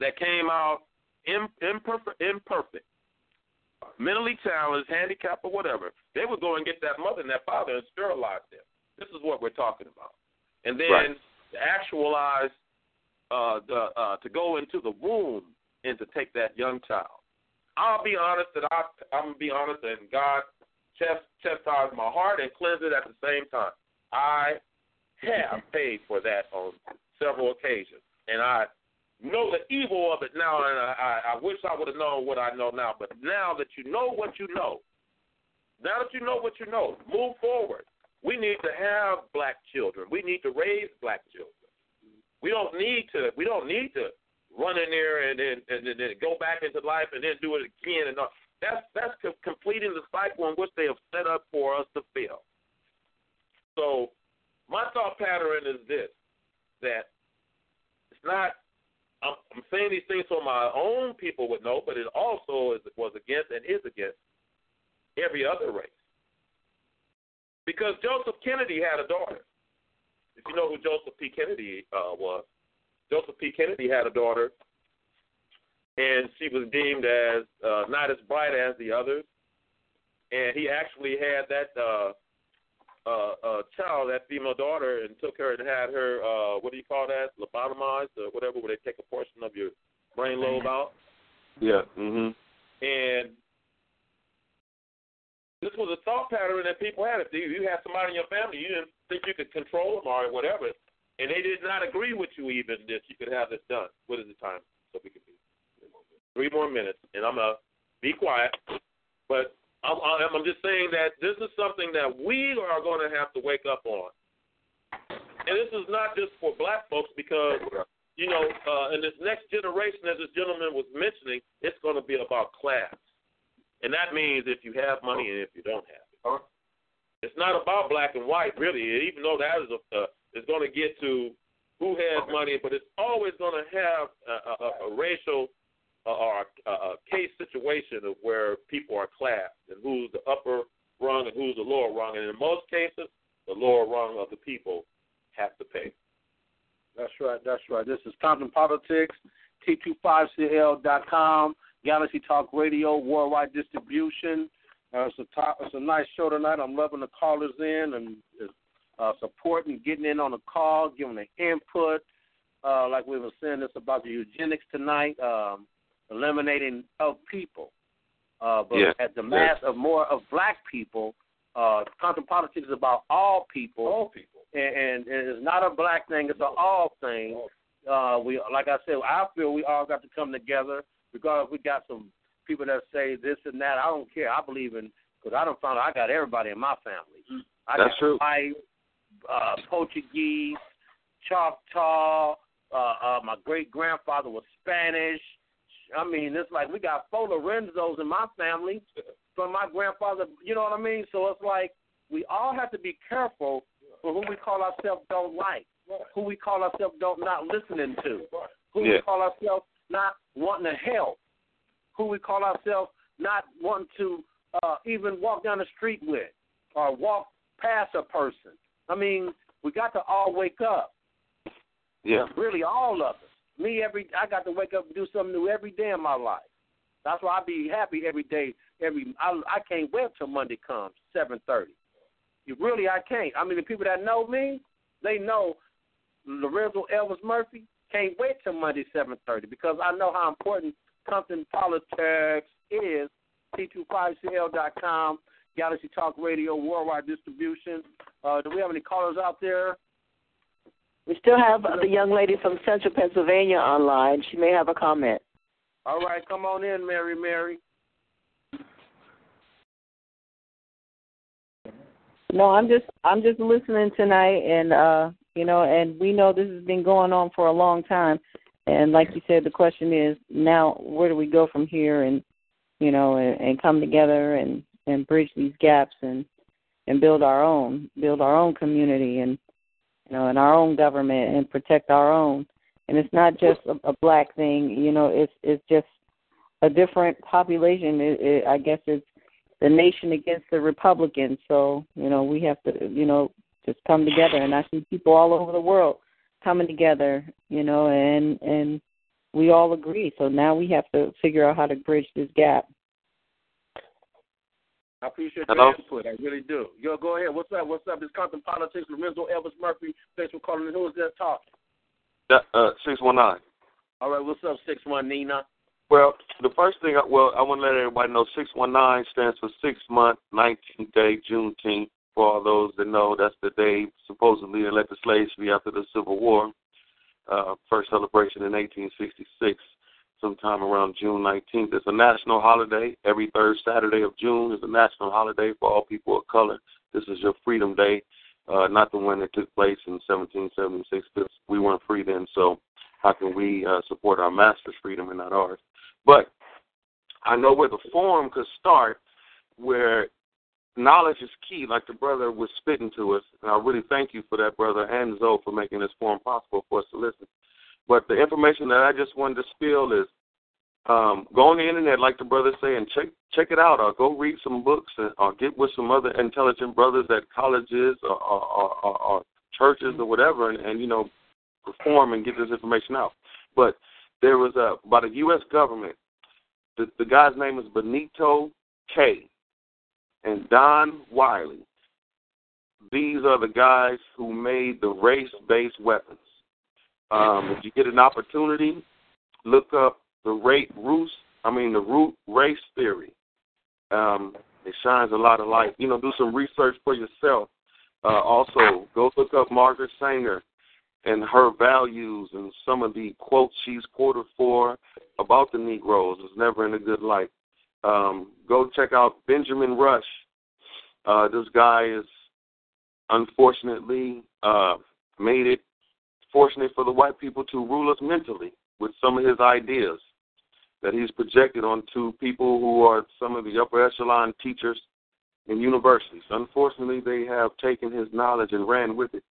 that came out imperfect, imperfect, mentally challenged, handicapped, or whatever, they would go and get that mother and that father and sterilize them. This is what we're talking about. And then Right. to actualize uh, the, uh, to go into the womb and to take that young child. I'll be honest that I, I'm gonna be honest, and God chastise my heart and cleanse it at the same time. I have *laughs* paid for that on several occasions, and I know the evil of it now, and I, I wish I would have known what I know now. But now that you know what you know, now that you know what you know, move forward. We need to have black children. We need to raise black children. We don't need to. We don't need to run in there and then and, and, then go back into life and then do it again. And all. that's that's completing the cycle in which they have set up for us to fail. So my thought pattern is this: that it's not. I'm, I'm saying these things so my own people would know, but it also is, was against and is against every other race. Because Joseph Kennedy had a daughter. If you know who Joseph P. Kennedy uh, was, Joseph P. Kennedy had a daughter, and she was deemed as uh, not as bright as the others. And he actually had that uh, uh, uh, child, that female daughter, and took her and had her, uh, what do you call that, lobotomized or whatever, where they take a portion of your brain lobe out. Yeah. Mhm. And this was a thought pattern that people had. If you had somebody in your family, you didn't think you could control them or whatever, and they did not agree with you even that you could have this done. What is the time? So we can be three more minutes, and I'm gonna be quiet. But I'm, I'm just saying that this is something that we are going to have to wake up on, and this is not just for black folks because you know, uh, in this next generation, as this gentleman was mentioning, it's going to be about class. And that means if you have money and if you don't have it. It's not about black and white, really, even though that is, a, uh, is going to get to who has money, but it's always going to have a, a, a racial or a, a case situation of where people are classed and who's the upper rung and who's the lower rung. And in most cases, the lower rung of the people have to pay. That's right. That's right. This is Compton Politics, T25CL.com. Galaxy Talk Radio, worldwide distribution. Uh, it's, a top, it's a nice show tonight. I'm loving the callers in and uh, supporting, getting in on the call, giving the input. Uh, like we were saying, this about the eugenics tonight, um, eliminating of people. Uh, but yeah. at the mass of more of black people, uh, Compton Politics is about all people. All people. And, and it's not a black thing; it's an all thing. Uh, we, like I said, I feel we all got to come together regardless we got some people that say this and that. I don't care. I believe in because I don't find I got everybody in my family. I That's got true. White, uh, Portuguese, Choctaw. Uh, uh, my great grandfather was Spanish. I mean, it's like we got four Lorenzos in my family from my grandfather. You know what I mean? So it's like we all have to be careful for who we call ourselves don't like, who we call ourselves don't not listening to, who Yeah. we call ourselves not wanting to help, who we call ourselves not wanting to uh, even walk down the street with or walk past a person. I mean, we got to all wake up. Yeah. Really, all of us. Me, every I got to wake up and do something new every day in my life. That's why I be happy every day. Every I I can't wait till Monday comes, seven thirty. You really I can't. I mean, the people that know me, they know Lorenzo Elvis Murphy can't wait till Monday seven thirty because I know how important Compton Politics is. T25CL.com, Galaxy Talk Radio, worldwide distribution. Uh, do we have any callers out there? We still have the young lady from Central Pennsylvania online. She may have a comment. All right, come on in, Mary Mary. No, I'm just I'm just listening tonight, and uh, you know, and we know this has been going on for a long time. And like you said, the question is now where do we go from here, and you know, and, and come together and and bridge these gaps and and build our own build our own community and you know in our own government and protect our own. And it's not just a, a black thing, you know, it's it's just a different population. It, it, I guess it's the nation against the Republicans. So, you know, we have to, you know, just come together. And I see people all over the world coming together, you know, and and we all agree. So now we have to figure out how to bridge this gap. I appreciate Hello? your input. I really do. Yo, go ahead. What's up? What's up? It's Compton Politics. Lorenzo Elvis Murphy. Thanks for calling. Who is that talking? That, uh, six one nine. All right, what's up, six one Nina? Well, the first thing, I, well, I want to let everybody know 619 stands for six month, 19th day, Juneteenth. For all those that know, that's the day supposedly they let the slaves free after the Civil War. Uh, first celebration in 1866, sometime around June 19th. It's a national holiday. Every third Saturday of June is a national holiday for all people of color. This is your Freedom Day, uh, not the one that took place in 1776 because we weren't free then. So how can we uh, support our master's freedom and not ours? But I know where the forum could start, where knowledge is key, like the brother was spitting to us. And I really thank you for that, brother, and Zoe for making this forum possible for us to listen. But the information that I just wanted to spill is um, go on the internet, like the brother say, and check check it out, or go read some books, or get with some other intelligent brothers at colleges or, or, or, or churches or whatever, and, and you know, perform and get this information out. But there was a by the U.S. government. The, the guy's name is Benito Que. and Don Wiley. These are the guys who made the race-based weapons. Um, if you get an opportunity, look up the rate root. I mean the root race theory. Um, it shines a lot of light. You know, do some research for yourself. Uh, also, go look up Margaret Sanger and her values and some of the quotes she's quoted for about the Negroes is never in a good light. Um, go check out Benjamin Rush. Uh, this guy is unfortunately uh, made it fortunate for the white people to rule us mentally with some of his ideas that he's projected onto people who are some of the upper echelon teachers in universities. Unfortunately, they have taken his knowledge and ran with it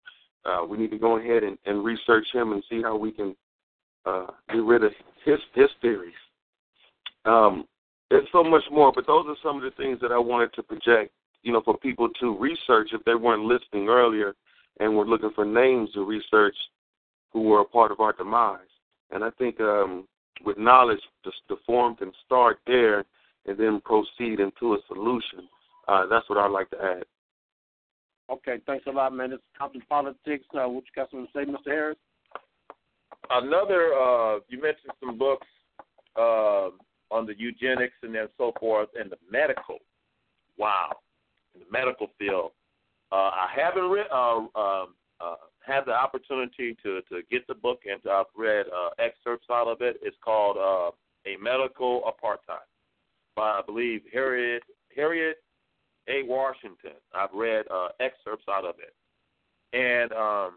uh, we need to go ahead and, and research him and see how we can uh, get rid of his his theories. Um, there's so much more, but those are some of the things that I wanted to project. You know, for people to research if they weren't listening earlier and were looking for names to research who were a part of our demise. And I think um, with knowledge, the, the forum can start there and then proceed into a solution. Uh, that's what I'd like to add. Okay, thanks a lot, man. It's Compton Politics. Uh, what you got something to say, Mr. Harris? Another, uh, you mentioned some books uh, on the eugenics and then so forth, and the medical. Wow, in the medical field. Uh, I haven't read, uh, uh, uh, had the opportunity to to get the book, and I've read uh, excerpts out of it. It's called uh, "A Medical Apartheid" by I believe Harriet Harriet a. Washington. I've read uh, excerpts out of it. And, um,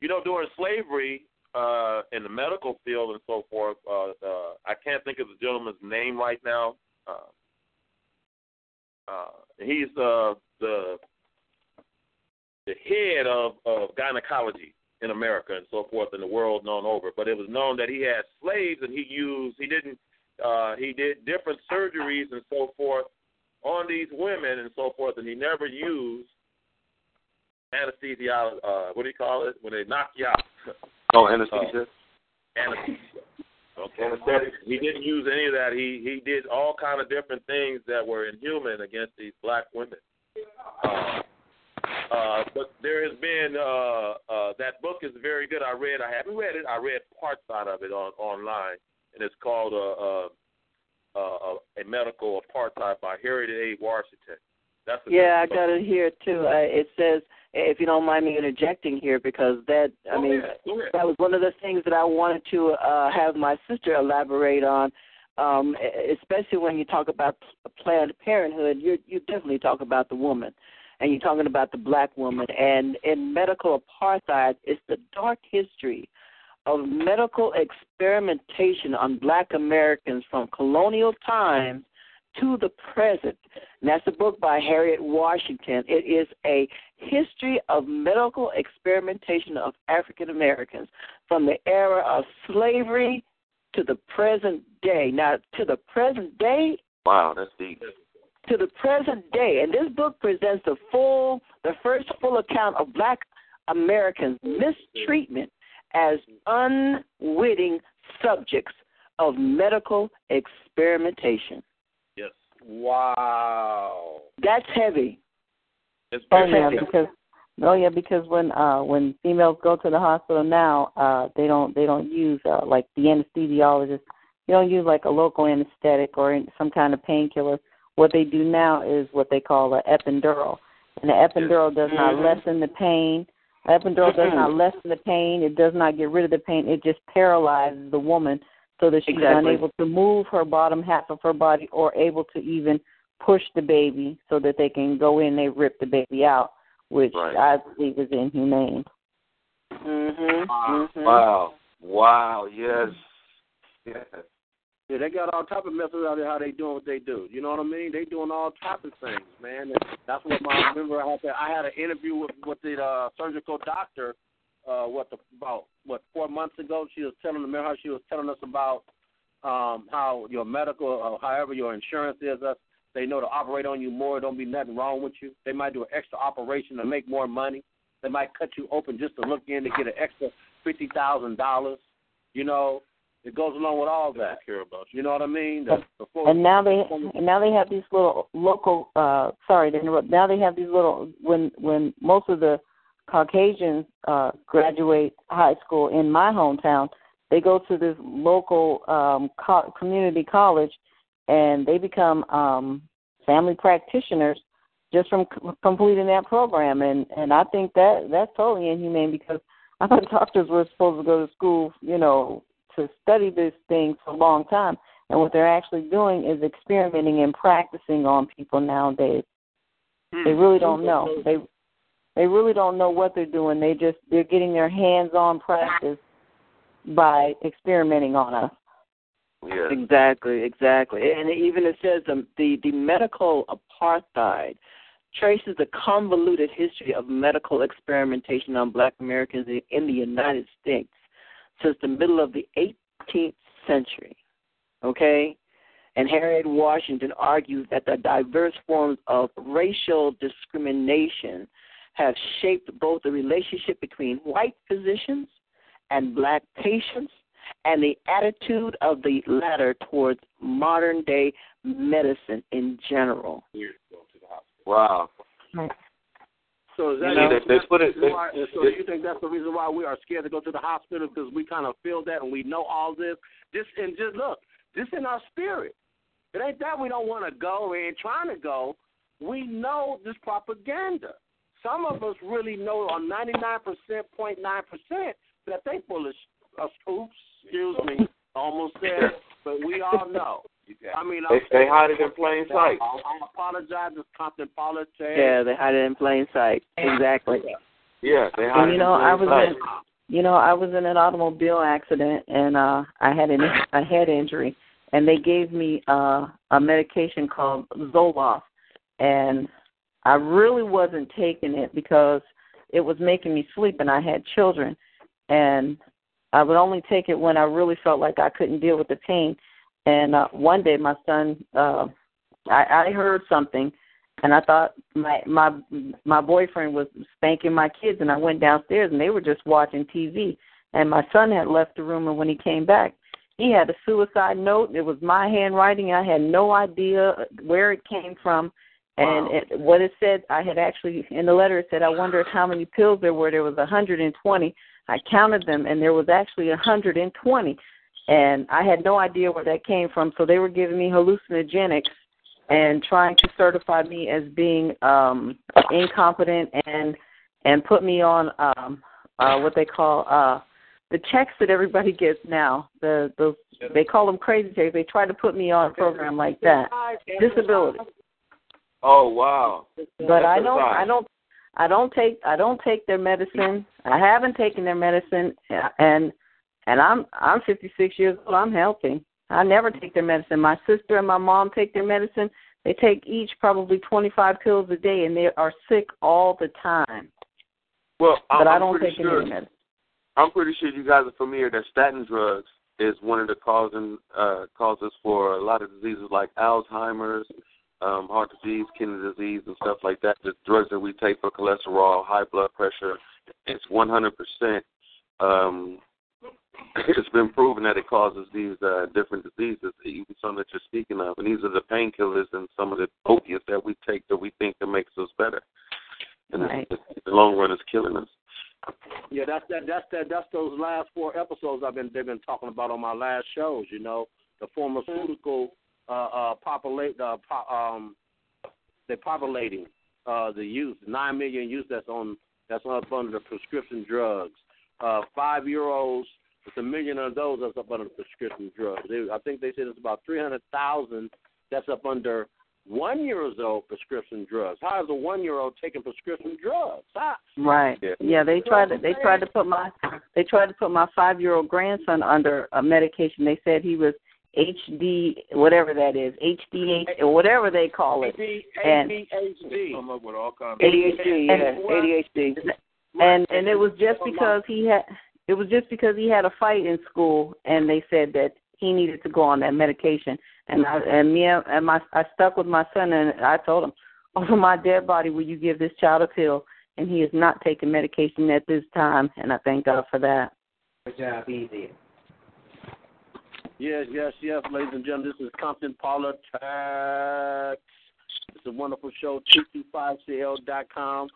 you know, during slavery, uh, in the medical field and so forth, uh, uh, I can't think of the gentleman's name right now. Uh, uh, he's uh, the the head of, of gynecology in America and so forth in the world known over. But it was known that he had slaves and he used he didn't uh, he did different surgeries and so forth on these women and so forth, and he never used anesthesia. Uh, what do you call it when they knock you out? *laughs* Oh, anesthesia. Uh, anesthesia. Okay. Anesthetic. He didn't use any of that. He he did all kind of different things that were inhuman against these black women. Uh, uh, but there has been uh, uh, that book is very good. I read. I haven't read it. I read parts out of it on online, and it's called uh, uh, uh, a medical apartheid by Harriet A. Washington. That's yeah, I got it here too. Uh, it says, if you don't mind me interjecting here, because that I Go mean. Go ahead. that was one of the things that I wanted to uh, have my sister elaborate on. Um, especially when you talk about Planned Parenthood, you you definitely talk about the woman, and you're talking about the black woman. And in medical apartheid, it's the dark history of medical experimentation on black Americans from colonial times to the present. And that's a book by Harriet Washington. It is a history of medical experimentation of African Americans from the era of slavery to the present day. Now, to the present day, Wow, that's deep. To the present day, and this book presents the full, the first full account of Black Americans' mistreatment as unwitting subjects of medical experimentation. Yes. Wow. That's heavy. It's Oh very yeah, heavy. because Oh yeah, because when uh when females go to the hospital now, uh they don't they don't use uh like the anesthesiologist. They don't use like a local anesthetic or some kind of painkiller. What they do now is what they call an epidural, and the epidural does not Mhm. lessen the pain. The epidural does not lessen the pain. It does not get rid of the pain. It just paralyzes the woman so that she's Exactly. unable to move her bottom half of her body or able to even push the baby so that they can go in. and They rip the baby out, which Right. I believe is inhumane. Mhm. Wow. Mhm. Wow. Wow. Yes. Yes. Yeah, they got all type of methods out there how they doing what they do. You know what I mean? They doing all type of things, man. And that's what my I remember I had I had an interview with with the uh, surgical doctor. Uh, what the, about what four months ago? She was telling me how she was telling us about um, how your medical, or however your insurance is. Us, they know to operate on you more. Don't be nothing wrong with you. They might do an extra operation to make more money. They might cut you open just to look in to get an extra fifty thousand dollars. You know, it goes along with all that. care about you. You know what I mean? The, before, And now they and now they have these little local. uh Sorry to interrupt. Now they have these little when when most of the Caucasians uh graduate high school in my hometown, they go to this local um co- community college, and they become um family practitioners just from c- completing that program. And and I think that that's totally inhumane because *laughs* I thought doctors were supposed to go to school, you know, to study this thing for a long time. And what they're actually doing is experimenting and practicing on people nowadays. Hmm. They really don't know. They they really don't know what they're doing. They just they're getting their hands on practice by experimenting on us. Yes. Exactly, exactly. And even it says um, the the medical apartheid traces the convoluted history of medical experimentation on Black Americans in, in the United States since the middle of the 18th century. Okay, and Harriet Washington argues that the diverse forms of racial discrimination have shaped both the relationship between white physicians and black patients and the attitude of the latter towards modern day medicine in general. Wow. So is that, You know, they- they put it- why- they- so you think that's the reason why we are scared to go to the hospital because we kind of feel that and we know all this. This and just look, this in our spirit. It ain't that we don't want to go. We ain't trying to go. We know this propaganda. Some of us really know on ninety nine percent, point nine percent that they full of, oops, excuse me, almost said, but we all know. I mean, They, they hide it in plain sight. I, I apologize, it's Compton politics. Yeah, they hide it in plain sight. Exactly. Yeah, they hide And it you know, in I was sight. in you know, I was in an automobile accident and uh I had an a head injury and they gave me uh a medication called Zoloft and I really wasn't taking it because it was making me sleep and I had children and I would only take it when I really felt like I couldn't deal with the pain. And uh one day my son uh I, I heard something and I thought my my my boyfriend was spanking my kids and I went downstairs and they were just watching TV and my son had left the room and when he came back he had a suicide note. It was my handwriting. I had no idea where it came from. And Wow. it, what it said I had actually in the letter it said I wondered how many pills there were. There was a 120 I counted them and there was actually a 120 and I had no idea where that came from so they were giving me hallucinogenics and trying to certify me as being um incompetent and and put me on um uh what they call uh the checks that everybody gets now the those they call them crazy checks they try to put me on a program like that disability Oh wow. but I don't. I don't I don't take I don't take their medicine. I haven't taken their medicine and and I'm I'm 56 years old. I'm healthy. I never take their medicine. My sister and my mom take their medicine. They take each probably 25 pills a day and they are sick all the time. Well, I'm, But I don't pretty take sure. any medicine. I'm pretty sure you guys are familiar that statin drugs is one of the causing uh, causes for a lot of diseases like Alzheimer's, um, heart disease, kidney disease, and stuff like that. The drugs that we take for cholesterol, high blood pressure, it's 100%. Um, it's been proven that it causes these uh, different diseases, even some that you're speaking of, and these are the painkillers and some of the opiates that we take that we think that makes us better. And Right. in the long run, is killing us. Yeah, that's that. That's that. That's those last four episodes I've been they've been talking about on my last shows. You know, the pharmaceutical uh, uh, populate uh, po- um, they're populating uh, the youth. Nine million youth that's on that's up under the prescription drugs. Uh, five year olds, it's a million of those that's up under prescription drugs. They, I think they said it's about three hundred thousand that's up under one year old prescription drugs. How is a one year old taking prescription drugs? How, Right. Yeah. Yeah, they tried to they tried to put my they tried to put my five year old grandson under a medication. They said he was HD whatever that is, HDH or whatever they call it. And- ADHD. Come up with all kinds ADHD, yeah, ADHD. And and it was just because he had it was just because he had a fight in school and they said that he needed to go on that medication. And I and me and my I stuck with my son and I told him, *laughs* Over my dead body will you give this child a pill? And he is not taking medication at this time and I thank God for that. Good job, easy. Yes, yes, yes, ladies and gentlemen. This is Compton Politics. It's a wonderful show. T25CL.com.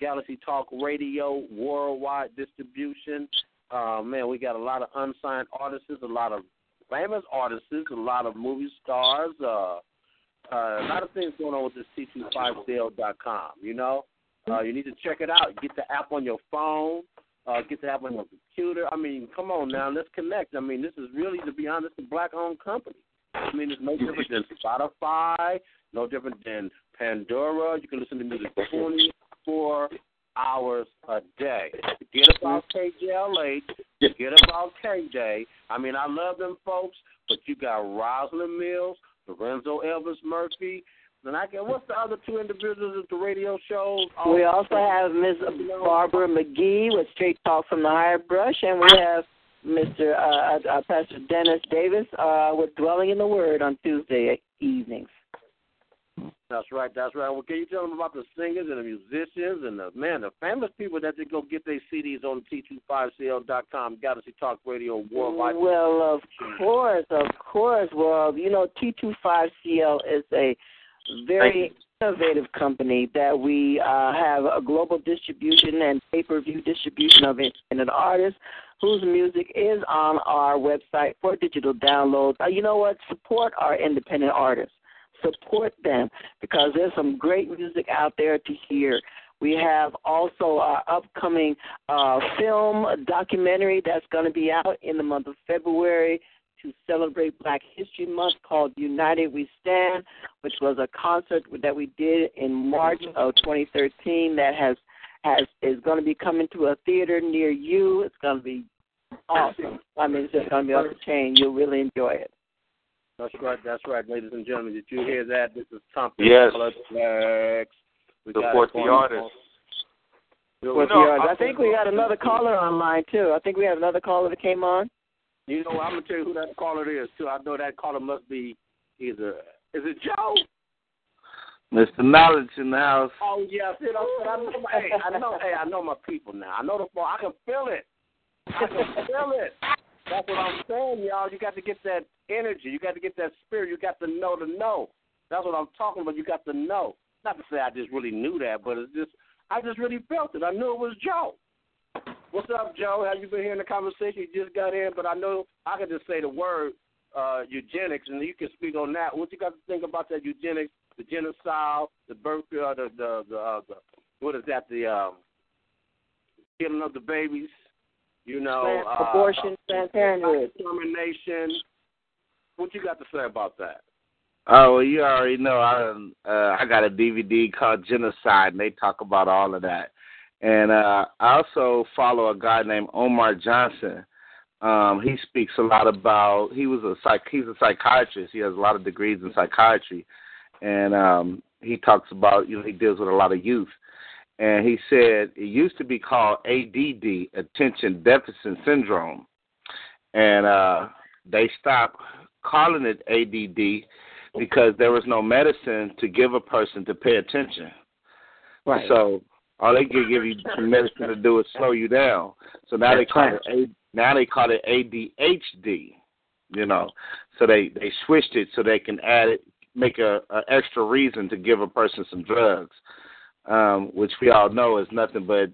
Galaxy Talk Radio, worldwide distribution. Uh, man, we got a lot of unsigned artists, a lot of famous artists, a lot of movie stars, uh, uh, a lot of things going on with this T25CL.com. You know, uh, you need to check it out. Get the app on your phone. Uh, get the app on your computer. I mean, come on now, let's connect. I mean, this is really, to be honest, a black-owned company. I mean, it's no different than Spotify, no different than Pandora. You can listen to music *laughs* 24 hours a day. Forget about KJLH. Forget about K-Day. I mean, I love them folks, but you got Rosalind Mills, Lorenzo Elvis Murphy, and I can. What's the other two individuals at the radio shows? We also have Ms. Barbara McGee with Straight Talk from the Higher Brush, and we have Mr. Uh, uh, Pastor Dennis Davis uh, with Dwelling in the Word on Tuesday evenings. That's right, that's right. Well, can you tell them about the singers and the musicians and the man, the famous people that they go get their CDs on T25CL.com, Galaxy Talk Radio Worldwide. Well, of course, of course. Well, you know, T25CL is a very innovative company that we uh, have a global distribution and pay-per-view distribution of independent artists whose music is on our website for digital downloads. Uh, you know what? Support our independent artists. Support them because there's some great music out there to hear. We have also our upcoming uh, film documentary that's going to be out in the month of February to celebrate Black History Month called United We Stand, which was a concert that we did in March of 2013 that has has is going to be coming to a theater near you. It's going to be awesome. I mean, it's just going to be off the chain. You'll really enjoy it. That's right, that's right, ladies and gentlemen. Did you hear that? This is Compton Yes. Politics. We got Support it the going artists. on. With know, yours. I- I think we got another caller online too. I think we have another caller that came on. You know, I'm gonna tell you who that caller is too. I know that caller must be either is it Joe? Mr. Knowledge in the house. Oh yeah, see, I, I know. My, hey, I know. Hey, I know my people now. I know the phone. I can feel it. I can feel it. That's what I'm saying, y'all. You got to get that energy. You got to get that spirit. You got to know to know. That's what I'm talking about. You got to know. Not to say I just really knew that, but it's just I just really felt it. I knew it was Joe. What's up, Joe? How you been hearing the conversation? You just got in, but I know I can just say the word uh, eugenics, and you can speak on that. What you got to think about that eugenics, the genocide, the birth, uh, the the the, uh, the what is that? The um, killing of the babies. You know, Trans- uh, abortion, Planned Parenthood. extermination. What you got to say about that? Oh, well, you already know. I uh, I got a DVD called Genocide, and they talk about all of that. And uh, I also follow a guy named Omar Johnson. Um, he speaks a lot about. He was a psych. He's a psychiatrist. He has a lot of degrees in psychiatry, and um, he talks about. You know, he deals with a lot of youth. And he said it used to be called ADD, Attention Deficit Syndrome, and uh, they stopped calling it ADD because there was no medicine to give a person to pay attention. Right. So all they can give you some medicine to do is slow you down. So now they call right. it A, now they call it ADHD. You know, so they they switched it so they can add it, make a, a extra reason to give a person some drugs. Um, which we all know is nothing but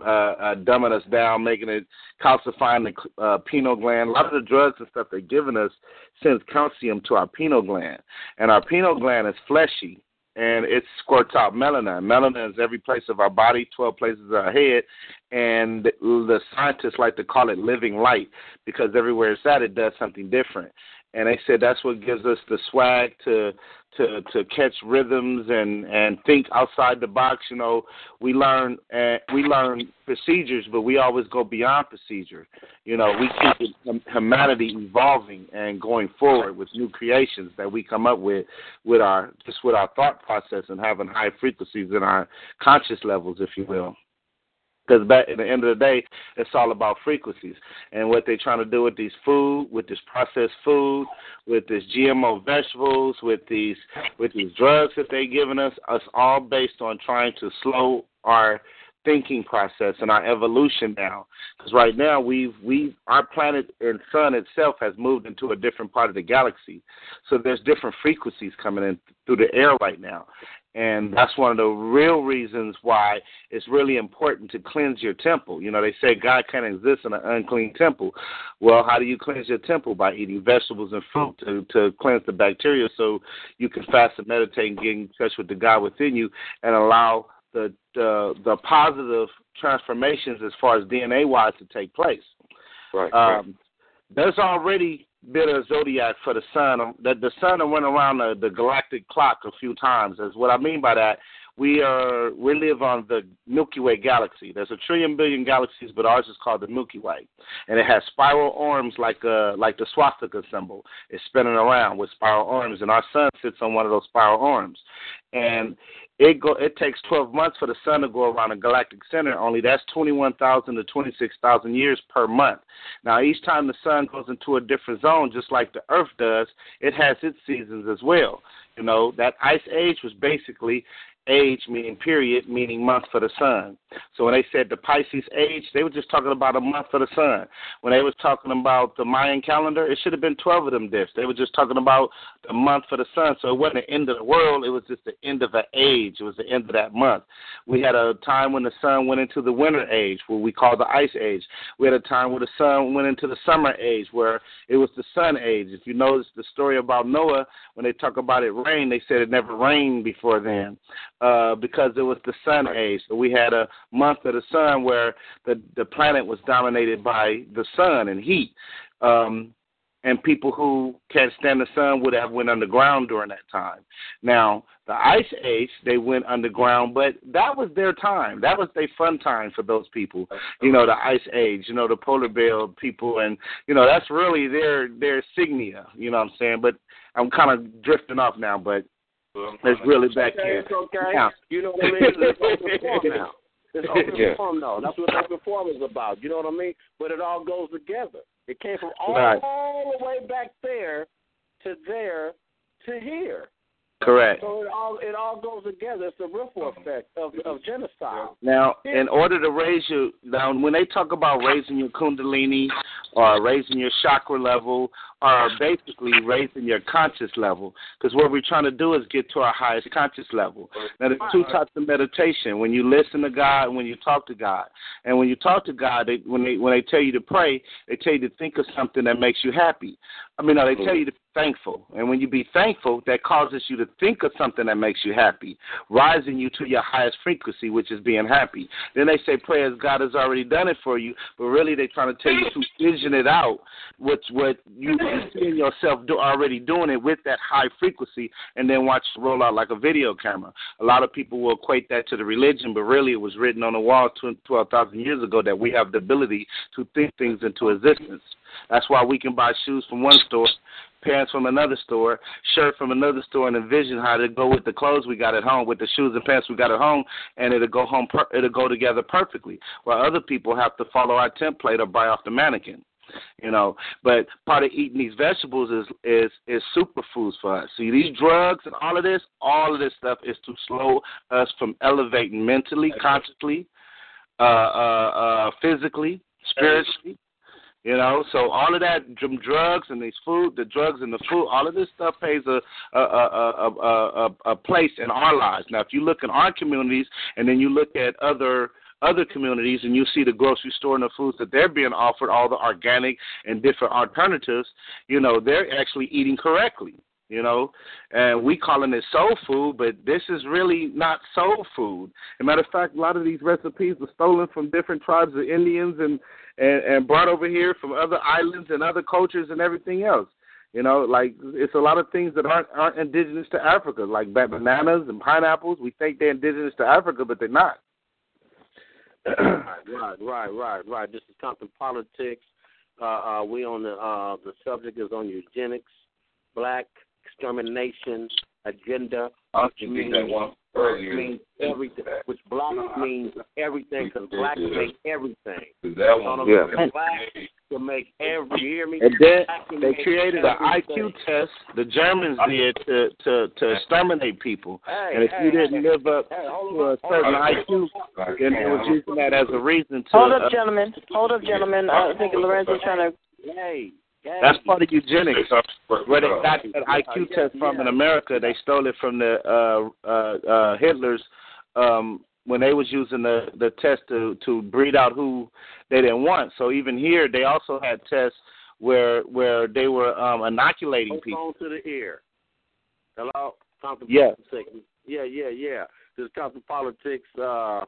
uh, uh, dumbing us down, making it calcifying the uh, pineal gland. A lot of the drugs and stuff they're giving us sends calcium to our pineal gland, and our pineal gland is fleshy and it squirts out melanin. Melanin is every place of our body, 12 places of our head, and the scientists like to call it living light because everywhere it's at, it does something different and they said that's what gives us the swag to to to catch rhythms and and think outside the box. You know, we learn uh, we learn procedures, but we always go beyond procedure. You know, we keep humanity evolving and going forward with new creations that we come up with with our just with our thought process and having high frequencies in our conscious levels, if you will. Because at the end of the day, it's all about frequencies and what they're trying to do with these food, with this processed food, with this GMO vegetables, with these with these drugs that they're giving us. It's all based on trying to slow our thinking process and our evolution down. Because right now we've we our planet and sun itself has moved into a different part of the galaxy, so there's different frequencies coming in through the air right now, and that's one of the real reasons why it's really important to cleanse your temple. You know, they say God can't exist in an unclean temple. Well, how do you cleanse your temple? By eating vegetables and fruit to, to cleanse the bacteria so you can fast and meditate and get in touch with the God within you and allow the the, the positive transformations as far as DNA wise to take place. Right. Um, there's already bit of zodiac for the sun. That the sun went around the, the galactic clock a few times. Is what I mean by that. We are we live on the Milky Way galaxy. There's a trillion billion galaxies, but ours is called the Milky Way, and it has spiral arms like uh like the swastika symbol. It's spinning around with spiral arms, and our sun sits on one of those spiral arms. And it go it takes 12 months for the sun to go around a galactic center. Only that's 21,000 to 26,000 years per month. Now, each time the sun goes into a different zone, just like the Earth does, it has its seasons as well. You know that ice age was basically age meaning period meaning month for the sun. So when they said the Pisces age, they were just talking about a month for the sun. When they was talking about the Mayan calendar, it should have been 12 of them diffs. They were just talking about the month for the sun. So it wasn't the end of the world, it was just the end of an age. It was the end of that month. We had a time when the sun went into the winter age, what we call the ice age. We had a time where the sun went into the summer age, where it was the sun age. If you notice the story about Noah, when they talk about it rain, they said it never rained before then uh, because it was the sun age. So we had a month of the sun where the the planet was dominated by the sun and heat. Um, and people who can't stand the sun would have went underground during that time. Now, the ice age, they went underground, but that was their time. That was their fun time for those people. You know, the ice age, you know, the polar bear people and you know, that's really their their signia, you know what I'm saying? But I'm kind of drifting off now, but it's really back okay, okay. Yeah. You know what *laughs* I mean? It's open forum now. It's open Yeah. forum now. That's what open forum is about. You know what I mean? But it all goes together. It came from all, Right. all the way back there to there to here. Correct. So it all it all goes together. It's the ripple effect of of genocide. Now, in order to raise you, now, when they talk about raising your kundalini or raising your chakra level or basically raising your conscious level, because what we're trying to do is get to our highest conscious level. Now, there's two types of meditation: when you listen to God and when you talk to God. And when you talk to God, they, when they when they tell you to pray, they tell you to think of something that makes you happy. I mean, no, they tell you to be thankful, and when you be thankful, that causes you to think of something that makes you happy, rising you to your highest frequency, which is being happy. Then they say prayer as God has already done it for you, but really they're trying to tell you to *laughs* vision it out, which what you *laughs* can see in yourself do, already doing it with that high frequency, and then watch it roll out like a video camera. A lot of people will equate that to the religion, but really it was written on the wall 12,000 years ago that we have the ability to think things into existence. That's why we can buy shoes from one store, pants from another store, shirt from another store, and envision how to go with the clothes we got at home, with the shoes and pants we got at home, and it'll go home. Per- it'll go together perfectly. While other people have to follow our template or buy off the mannequin. You know, but part of eating these vegetables is is is superfoods for us. See, these drugs and all of this, all of this stuff is to slow us from elevating mentally, consciously, uh, uh, uh, physically, spiritually. You know, so all of that dr- drugs and these food, the drugs and the food, all of this stuff plays a a, a, a, a, a place in our lives. Now, if you look in our communities and then you look at other other communities and you see the grocery store and the foods that they're being offered, all the organic and different alternatives, you know, they're actually eating correctly. You know, and we calling it soul food, but this is really not soul food. As a matter of fact, a lot of these recipes were stolen from different tribes of Indians and and, and brought over here from other islands and other cultures and everything else. You know, like it's a lot of things that aren't aren't indigenous to Africa, like bananas and pineapples. We think they're indigenous to Africa, but they're not. right, right, right, right. This is Compton Politics. Uh, uh, we on the uh, the subject is on eugenics, black extermination agenda, which means, means everything. Which black means everything because black make everything. That one, Yeah. Black to make every. You hear me? And then they created an. IQ test. The Germans did to to to exterminate people. Hey, And if hey, you didn't hey, live up hey, hold to a certain on. IQ, then they was using that as a reason to. Hold up, uh, gentlemen. Hold up, gentlemen. I think Lorenzo's trying to. Hey, hey. That's part of eugenics. Where they got that IQ yeah, test from in yeah. America, they stole it from the uh, uh, uh, Hitler's um, when they was using the the test to to breed out who they didn't want. So even here, they also had tests where where they were um, inoculating Hold people. on to the ear. Hello, Compton Yes. Politics. Yeah, yeah, yeah. This Compton Politics. Uh,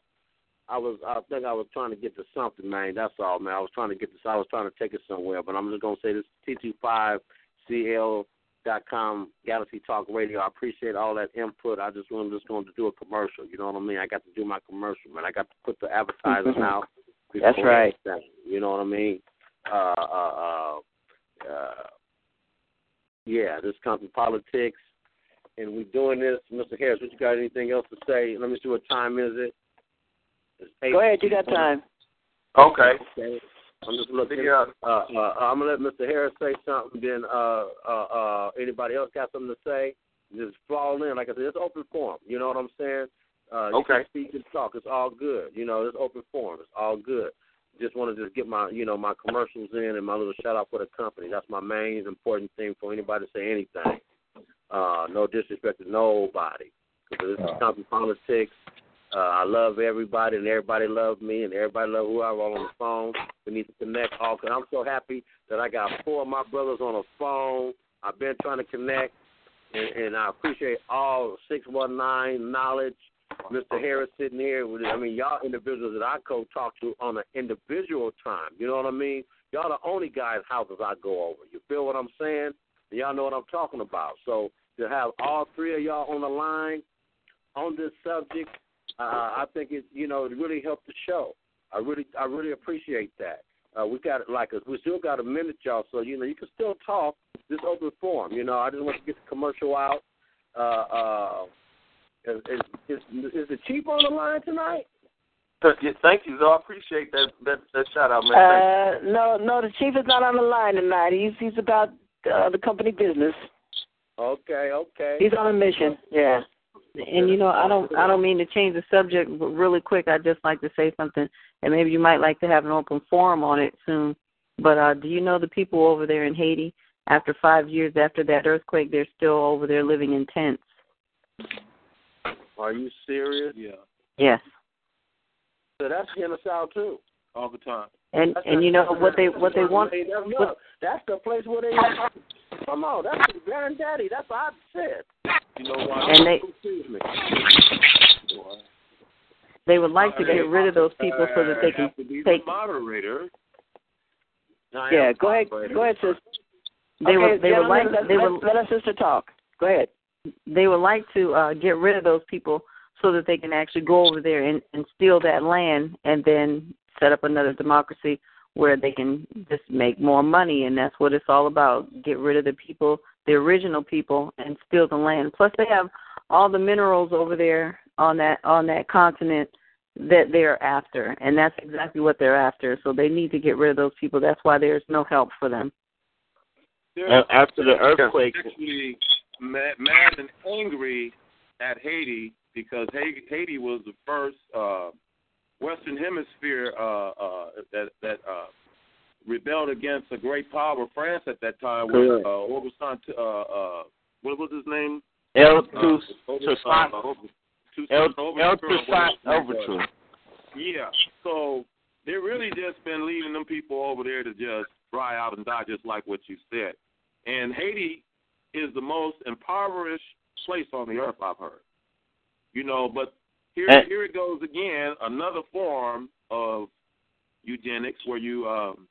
I was, I think I was trying to get to something, man. That's all, man. I was trying to get this. I was trying to take it somewhere, but I'm just gonna say this: T25CL dot com Galaxy Talk Radio. I appreciate all that input. I just wanted just going to do a commercial. You know what I mean? I got to do my commercial, man. I got to put the advertising out. That's right. everything, You know what I mean? Uh, uh, uh, uh, yeah, this Compton politics, and we're doing this. Mr. Harris, what you got anything else to say? Let me see what time is it. It's eight- Go ahead, you got time. Okay. Okay. I'm just looking. Yeah. Uh, uh, I'm gonna let Mr. Harris say something. Then uh, uh, uh, anybody else got something to say? Just fall in. Like I said, it's open forum. You know what I'm saying? Uh, you Okay. can speak and talk. It's all good. You know, it's open forum. It's all good. Just want to just get my, you know, my commercials in and my little shout out for the company. That's my main important thing for anybody to say anything. Uh, no disrespect to nobody. Because this is Compton politics. Uh, I love everybody, and everybody loves me, and everybody love whoever I'm on the phone. We need to connect all. Cause I'm so happy that I got four of my brothers on the phone. I've been trying to connect, and, and I appreciate all six one nine knowledge. Mr. Harris sitting here. With, I mean, y'all individuals that I go talk to on an individual time. You know what I mean? Y'all the only guys' houses I go over. You feel what I'm saying? Y'all know what I'm talking about. So to have all three of y'all on the line on this subject, uh, I think it you know it really helped the show. I really I really appreciate that. Uh, we got it like us. We still got a minute, y'all. So you know you can still talk. This open forum. You know I just want to get the commercial out. Uh, uh, is, is, is, is the chief on the line tonight? Thank you, though. I appreciate that that, that shout out, man. Uh, no, no, the chief is not on the line tonight. He's he's about uh, the company business. Okay, okay. He's on a mission. Yeah. And you know, I don't I don't mean to change the subject, but really quick, I'd just like to say something, and maybe you might like to have an open forum on it soon. But uh, do you know the people over there in Haiti? After five years after that earthquake, they're still over there living in tents. Are you serious? Yeah, Yes, So that's genocide too. all the time. and and you know what they what they want. That's, what- that's the place where they. Come on, that's the granddaddy. That's what I said. You know why? And they Excuse me. they would like to get rid of those people so that they can have to be take. the moderator. I Yeah. Go ahead. Go ahead, sis. They okay, would they would gentlemen, like let, they let, would let our sister talk. Go ahead. they would like to uh get rid of those people so that they can actually go over there and, and steal that land and then set up another democracy where they can just make more money and that's what it's all about. Get rid of the people, the original people and steal the land. Plus they have all the minerals over there on that on that continent that they're after and that's exactly what they're after. So they need to get rid of those people. That's why there's no help for them. They're After the earthquake, actually mad, mad and angry at Haiti because Haiti, Haiti was the first uh, Western Hemisphere uh, uh, that that uh, rebelled against a great power, France, at that time. With, uh, was uh, uh, what was his name? El Uh, Toussaint Over- Toussaint El Overture, El or whatever Toussaint his. Ouverture. Yeah. So they really just been leaving them people over there to just dry out and die, just like what you said. And Haiti is the most impoverished place on the earth, I've heard. You know, but here And- here it goes again, another form of eugenics where you um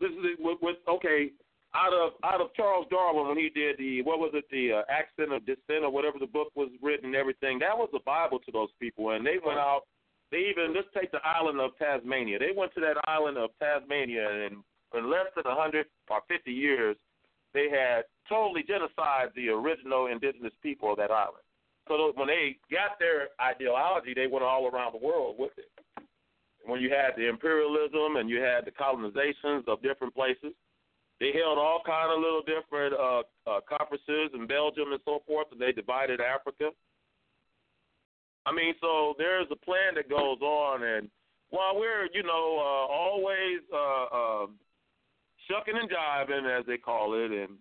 this is with, with okay out of out of Charles Darwin when he did the what was it the uh, accent of descent or whatever the book was written and everything that was the Bible to those people. And they went out they even let's take the island of Tasmania. They went to that island of Tasmania and in less than a hundred or fifty years they had totally genocide the original indigenous people of that island so when they got their ideology they went all around the world with it when you had the imperialism and you had the colonizations of different places. They held all kind of little different uh, uh, conferences in Belgium and so forth, and they divided Africa. I mean, so there's a plan that goes on, and while we're, you know, uh, always uh, uh, shucking and jiving, as they call it, and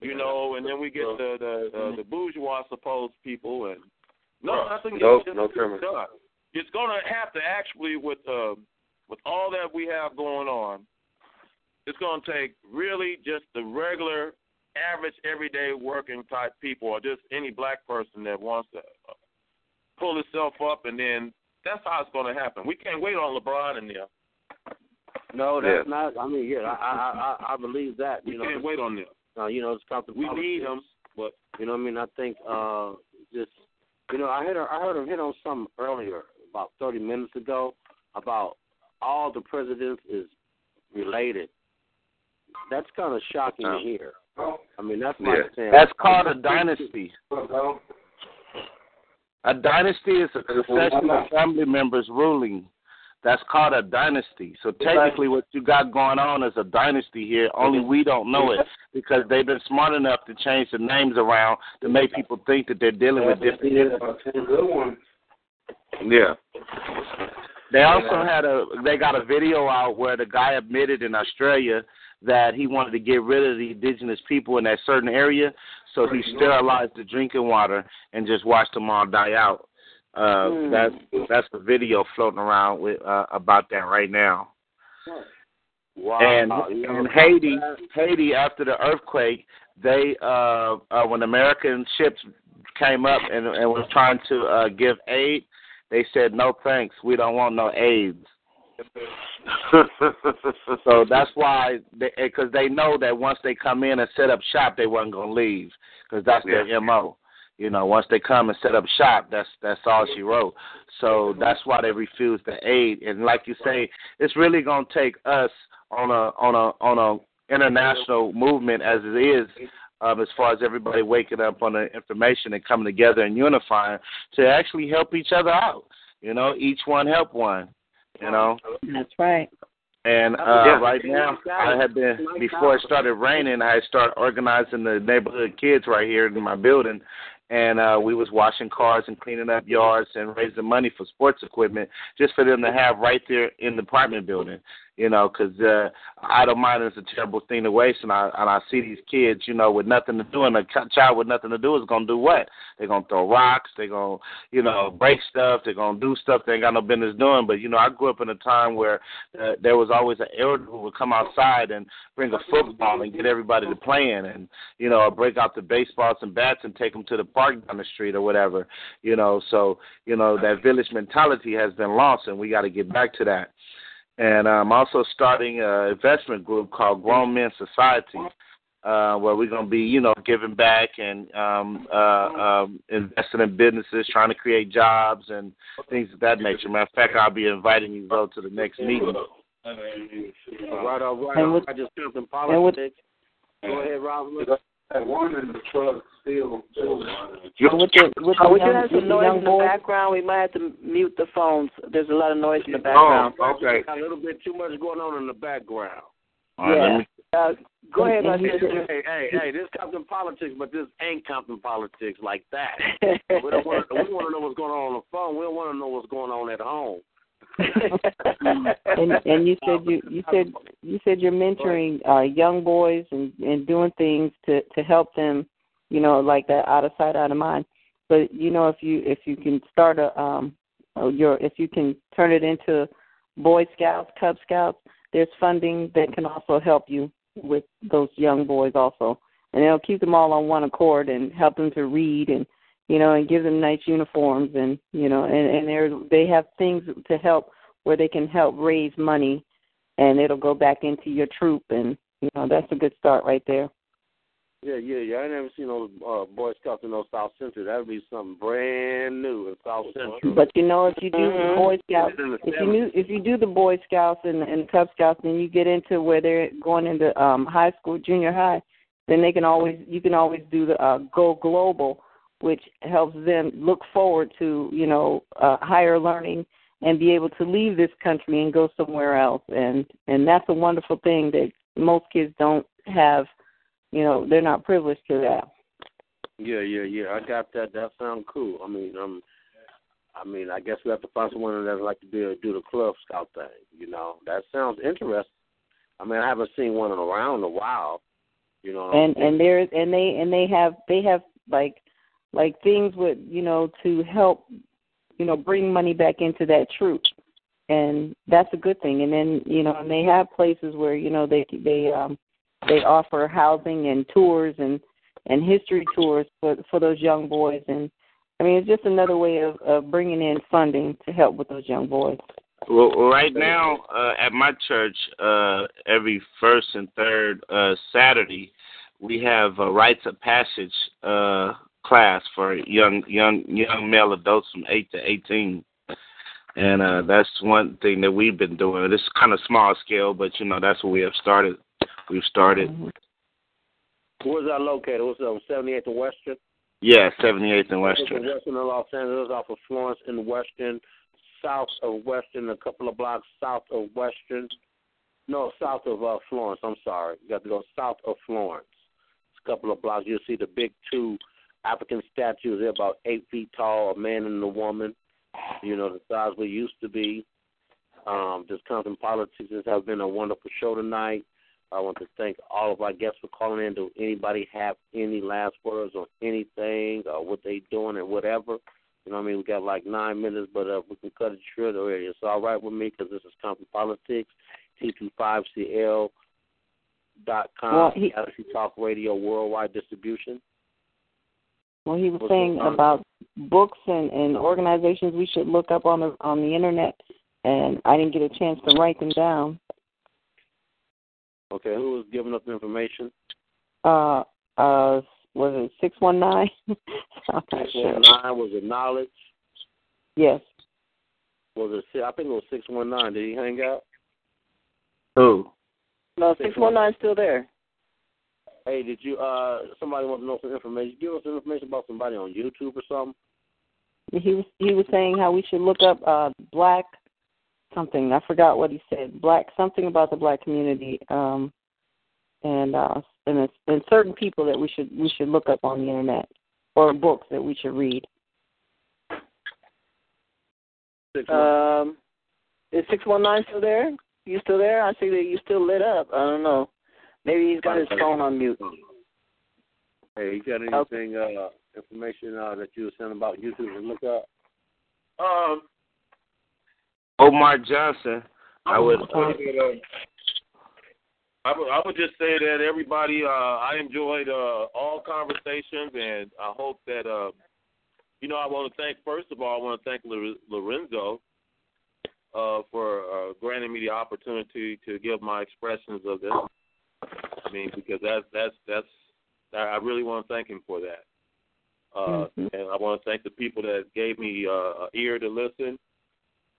you know, and then we get the the, uh, the bourgeois supposed people, and no, nothing Nope, gets no gets criminal. done it's going to have to actually with uh, with all that we have going on it's going to take really just the regular average everyday working type people or just any black person that wants to uh, pull itself up and then that's how it's going to happen we can't wait on lebron and them No, that's not. I mean, yeah, I I I, I believe that. we You know, can't wait on them Uh, you know, it's comfortable. we need them but You know what I mean? I think uh just you know, I heard I heard him hit on something earlier about thirty minutes ago about all the presidents is related. That's kind of shocking to hear. I mean, that's like Yeah. saying That's called a dynasty. A dynasty is a succession of family members ruling. That's called a dynasty. So technically, what you got going on is a dynasty here. Only we don't know it *laughs* because they've been smart enough to change the names around to make people think that they're dealing with different. Yeah. They also had a they got a video out where the guy admitted in Australia that he wanted to get rid of the indigenous people in that certain area, so he sterilized the drinking water and just watched them all die out. Uh, Hmm. That's that's the video floating around with uh, about that right now. wow. And you in Haiti, Haiti after the earthquake, they uh, uh, when American ships came up and, and was trying to uh, give aid, they said no thanks, we don't want no AIDS. *laughs* so that's why, because they, know that once they come in and set up shop, they wasn't gonna leave, because that's their mo. You know, once they come and set up shop, that's that's all she wrote. So that's why they refuse the aid. And like you say, it's really gonna take us on a on a on a international movement as it is, um, as far as everybody waking up on the information and coming together and unifying to actually help each other out. You know, each one help one. You know. That's right. And uh, right now, I had been before it started raining. I started organizing the neighborhood kids right here in my building, and uh, we was washing cars and cleaning up yards and raising money for sports equipment just for them to have right there in the apartment building. You know, because uh, idle mind is a terrible thing to waste, and I and I see these kids, you know, with nothing to do, and a child with nothing to do is gonna do what? They're gonna throw rocks. They're gonna, you know, break stuff. They're gonna do stuff they ain't got no business doing. But you know, I grew up in a time where uh, there was always an elder who would come outside and bring a football and get everybody to playing, and you know, break out the baseballs and bats and take them to the park down the street or whatever. You know, so you know that village mentality has been lost, and we got to get back to that. And I'm also starting an investment group called Grown Men Society, uh, where we're going to be, you know, giving back and um, uh, um, investing in businesses, trying to create jobs and things of that nature. Matter of fact, I'll be inviting you though to the next meeting. All right, all right. And with- I just feel some politics. Go ahead, Robert. one in the truck still And with the with Oh, we do young, have some noise young in the boys, background. We might have to mute the phones. There's a lot of noise in the background. Oh, okay. Got a little bit too much going on in the background. All right, let me- Uh, go ahead, my And- and you sister. Hey, hey, hey! This Compton politics, but this ain't Compton politics like that. *laughs* we don't want to. We want to know what's going on on the phone. We don't want to know what's going on at home. *laughs* and and you said you you said you said you're mentoring uh young boys and and doing things to to help them you know like that out of sight out of mind. But you know if you if you can start a um your if you can turn it into boy scouts cub scouts there's funding that can also help you with those young boys also. And it'll keep them all on one accord and help them to read and you know, and give them nice uniforms and you know, and and they're they have things to help where they can help raise money, and it'll go back into your troop, and you know that's a good start right there. Yeah, yeah, yeah. I never seen those uh, Boy Scouts in those South Central. That'd be something brand new in South Central. But you know, if you do Mm-hmm. the Boy Scouts, if you knew, if you do the Boy Scouts and and Cub Scouts, then you get into where they're going into um high school, junior high, then they can always you can always do the uh, go global, which helps them look forward to you know uh, higher learning and be able to leave this country and go somewhere else, and and that's a wonderful thing that most kids don't have. You know, they're not privileged to that. Yeah, yeah, yeah. I got that. That sounds cool. I mean, um, I mean, I guess we have to find someone that would like to be able to do the club scout thing. You know, that sounds interesting. I mean, I haven't seen one in around in a while. You know, and and there's and they and they have they have like like things would you know to help you know bring money back into that troop and that's a good thing. And then you know and they have places where you know they they um they offer housing and tours and and history tours for for those young boys. And i mean it's just another way of, of bringing in funding to help with those young boys. Well, right now uh, at my church, uh, every first and third uh, Saturday, we have a rites of passage uh, class for young young young male adults from eight to eighteen, and uh, that's one thing that we've been doing. It's kind of small scale, but you know that's what we have started. We've started. Where's that located? What's up? 78th and Western. Yeah, seventy eighth and Western. Western of Los Angeles, off of Florence and Western, south of Western, a couple of blocks south of Western. No, south of uh, Florence. I'm sorry. You got to go south of Florence. It's a couple of blocks. You'll see the big two African statues. They're about eight feet tall, a man and a woman. You know, the size we used to be. Um, Discounting Politics has been a wonderful show tonight. I want to thank all of our guests for calling in. Do anybody have any last words on anything or what they doing and whatever? You know what I mean? We got like nine minutes, but uh, we can cut it short already. It's all right with me because this is Compton Politics, T25CL dot com, Well, he- Galaxy Talk Radio Worldwide Distribution. Well he was What's saying about books and and organizations we should look up on the on the internet and i didn't get a chance to write them down Okay, who was giving up the information? uh uh was it six one nine *laughs* i'm not Six sure one nine was it knowledge? yes Was it? si- I think it was six one nine. Did he hang out? Who? No, six one nine still there. Hey, did you? uh Somebody wants to know some information. Give us some information about somebody on YouTube or something. he was he was saying how we should look up uh black something i forgot what he said black something about the black community um and uh and it's, and certain people that we should we should look up on the internet or books that we should read Um, is six one nine still there? You still there? I see that you still lit up. I don't know. Maybe he's got his phone on mute. Hey, you got anything uh information uh that you were saying about YouTube to look up? Um, Omar Johnson. I would. I would, uh, I would, I would just say that everybody, uh, I enjoyed uh, all conversations, and I hope that, uh, you know, I want to thank, first of all, I want to thank Lorenzo uh, for uh, granting me the opportunity to give my expressions of this. Mean, because that's that's that's I I really want to thank him for that. Uh, Mhm. And I want to thank the people that gave me uh, an ear to listen.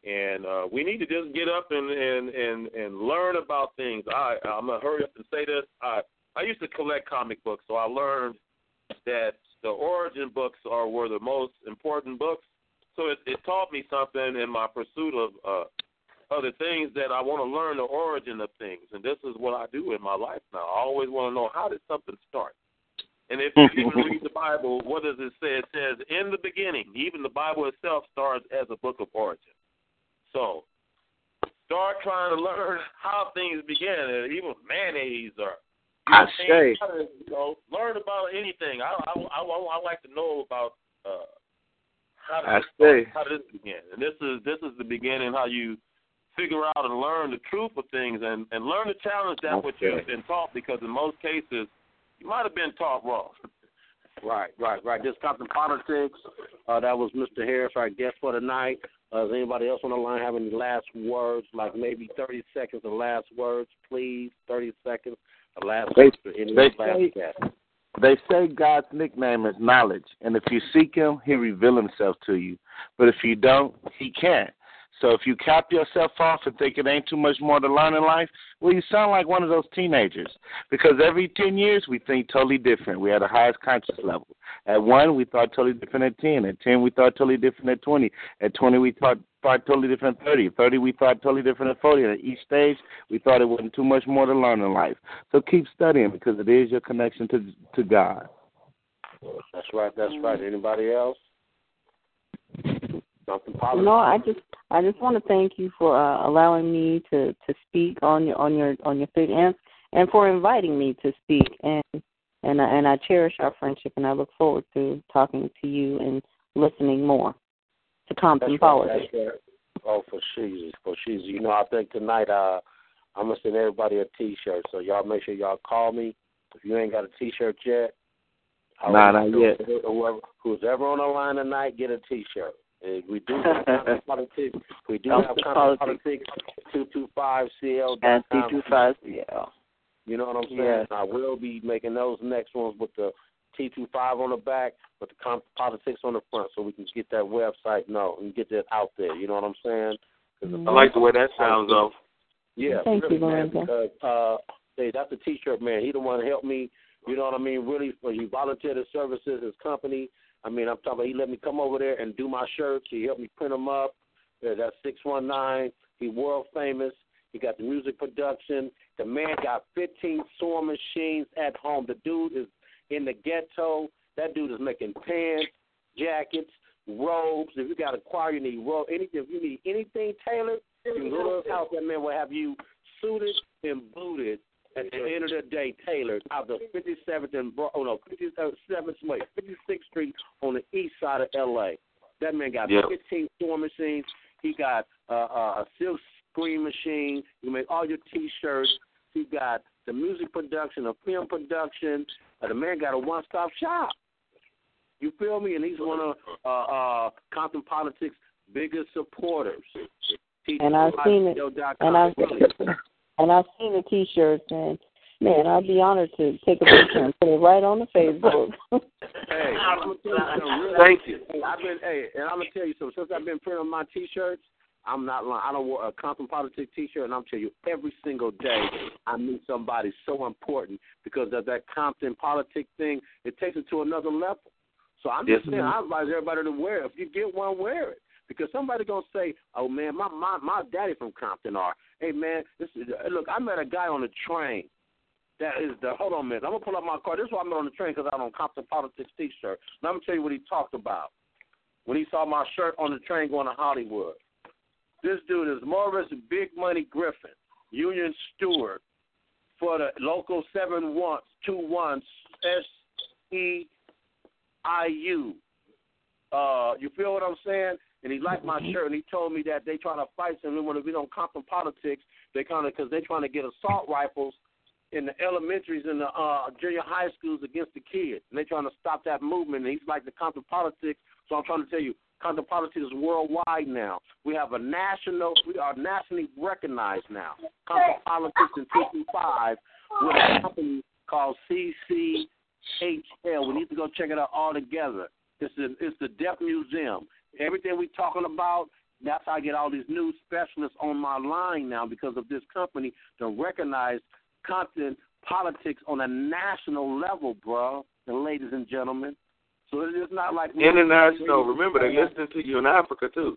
And uh, we need to just get up and, and, and, and learn about things. I I'm gonna hurry up and say this. I I used to collect comic books, so I learned that the origin books are were the most important books. So it, it taught me something in my pursuit of uh, other things that I want to learn the origin of things, and this is what I do in my life now. I always want to know how did something start. And if you even read the Bible, what does it say? It says, "In the beginning." Even the Bible itself starts as a book of origin. So start trying to learn how things begin, and even mayonnaise or I say, you know, learn about anything. I I I, I like to know about uh, how I to say. how did this begin, and this is this is the beginning how you figure out and learn the truth of things and and learn to challenge that which Okay. you've been taught because in most cases you might have been taught wrong. *laughs* Right, right, right. This Compton Politics. Uh, that was Mr. Harris, our guest for tonight. Uh, does anybody else on the line have any last words, like maybe 30 seconds of last words, please? 30 seconds of last They- words for any they last say- guest. They say God's nickname is knowledge, and if you seek Him, He reveal Himself to you. But if you don't, He can't. So if you cap yourself off and think it ain't too much more to learn in life, well, you sound like one of those teenagers. Because every ten years we think totally different. We had the highest conscious level. At one, we thought totally different at ten. At ten, we thought totally different at twenty. At twenty, we thought thought totally different at thirty. At thirty, we thought totally different at forty. And at each stage, we thought it wasn't too much more to learn in life. So keep studying because it is your connection to to God. That's right, that's right. Anybody else? Compton Politics. No, I just I just want to thank you for uh, allowing me to to speak on your on your on your thing and and for inviting me to speak and and I- and I cherish our friendship and I look forward to talking to you and listening more to Compton That's right, Politics. right. Oh, for Jesus, for Jesus. You know, I think tonight uh, I'm gonna send everybody a T-shirt. So y'all make sure y'all call me if you ain't got a T-shirt yet. I Nah, not you yet. to- Whoever, who's ever on the line tonight, get a T-shirt. Uh, we do have *laughs* politics. We do have Compton Compton Politics. politics. Two two five CL. And C two five CL. You know what I'm saying? Yes. I will be making those next ones with the T25 on the back, with the comp- politics on the front, so we can get that website no and get that out there. You know what I'm saying? 'Cause the I like the way that sounds, though. Yeah, Thank really, you, man. Because uh, hey, that's a T-shirt man. He the one that helped me. You know what I mean? Really, for he volunteered his services, his company. I mean, I'm talking. About he let me come over there and do my shirts. He helped me print them up. That's six one nine. He world famous. He got the music production. The man got 15 sewing machines at home. The dude is in the ghetto. That dude is making pants, jackets, robes. If you got a choir, you need robe. Anything. If you need anything tailored, you can go to his house. That man will have you suited and booted at the end of the day, tailored out the 57th and oh no, 57th wait, 56th Street on the east side of L.A. That man got Yep. 15 sewing machines. He got uh, uh, a silk screen machine. You make all your T-shirts. He got the music production, a film production. Uh, the man got a one-stop shop. You feel me? And he's one of uh, uh, Compton Politics' biggest supporters. And I've seen it, and I've and I've seen the T-shirts, and man, I'd be honored to take a picture and put it right on the Facebook. *laughs* Hey, *laughs* I'm gonna tell you something real- Thank you. Hey, I've been hey, and I'm gonna tell you something. Since I've been printing my T-shirts, I'm not lying. I don't wear a Compton Politics T-shirt, and I'm telling you, every single day I meet somebody so important because of that Compton Politics thing. It takes it to another level. So I'm just Yes, saying. I advise everybody to wear it. If you get one, wear it. Because somebody gonna say, "Oh man, my my my daddy from Compton," or "Hey man, this is look." I met a guy on the train. That is the hold on a minute. I'm gonna pull up my car. This is why I'm on the train because I'm on Compton Politics T-shirt. Now I'm gonna tell you what he talked about when he saw my shirt on the train going to Hollywood. This dude is Morris Big Money Griffin, Union Steward for the local seven one two one S E I U. Uh, you feel what I'm saying? And he liked my shirt, and he told me that they trying to fight some. When we don't Compton politics, they kind of because they trying to get assault rifles in the elementaries and the uh, junior high schools against the kids, and they trying to stop that movement. And he's like the Compton politics. So I'm trying to tell you, Compton politics is worldwide now. We have a national, we are nationally recognized now. Compton politics in 225 with a company called CCHL. We need to go check it out all together. It's the, it's the Deaf Museum. Everything we're talking about, that's how I get all these new specialists on my line now because of this company to recognize Compton politics on a national level, bro, and ladies and gentlemen. So it's not like International. Remember, they listening to you in Africa too.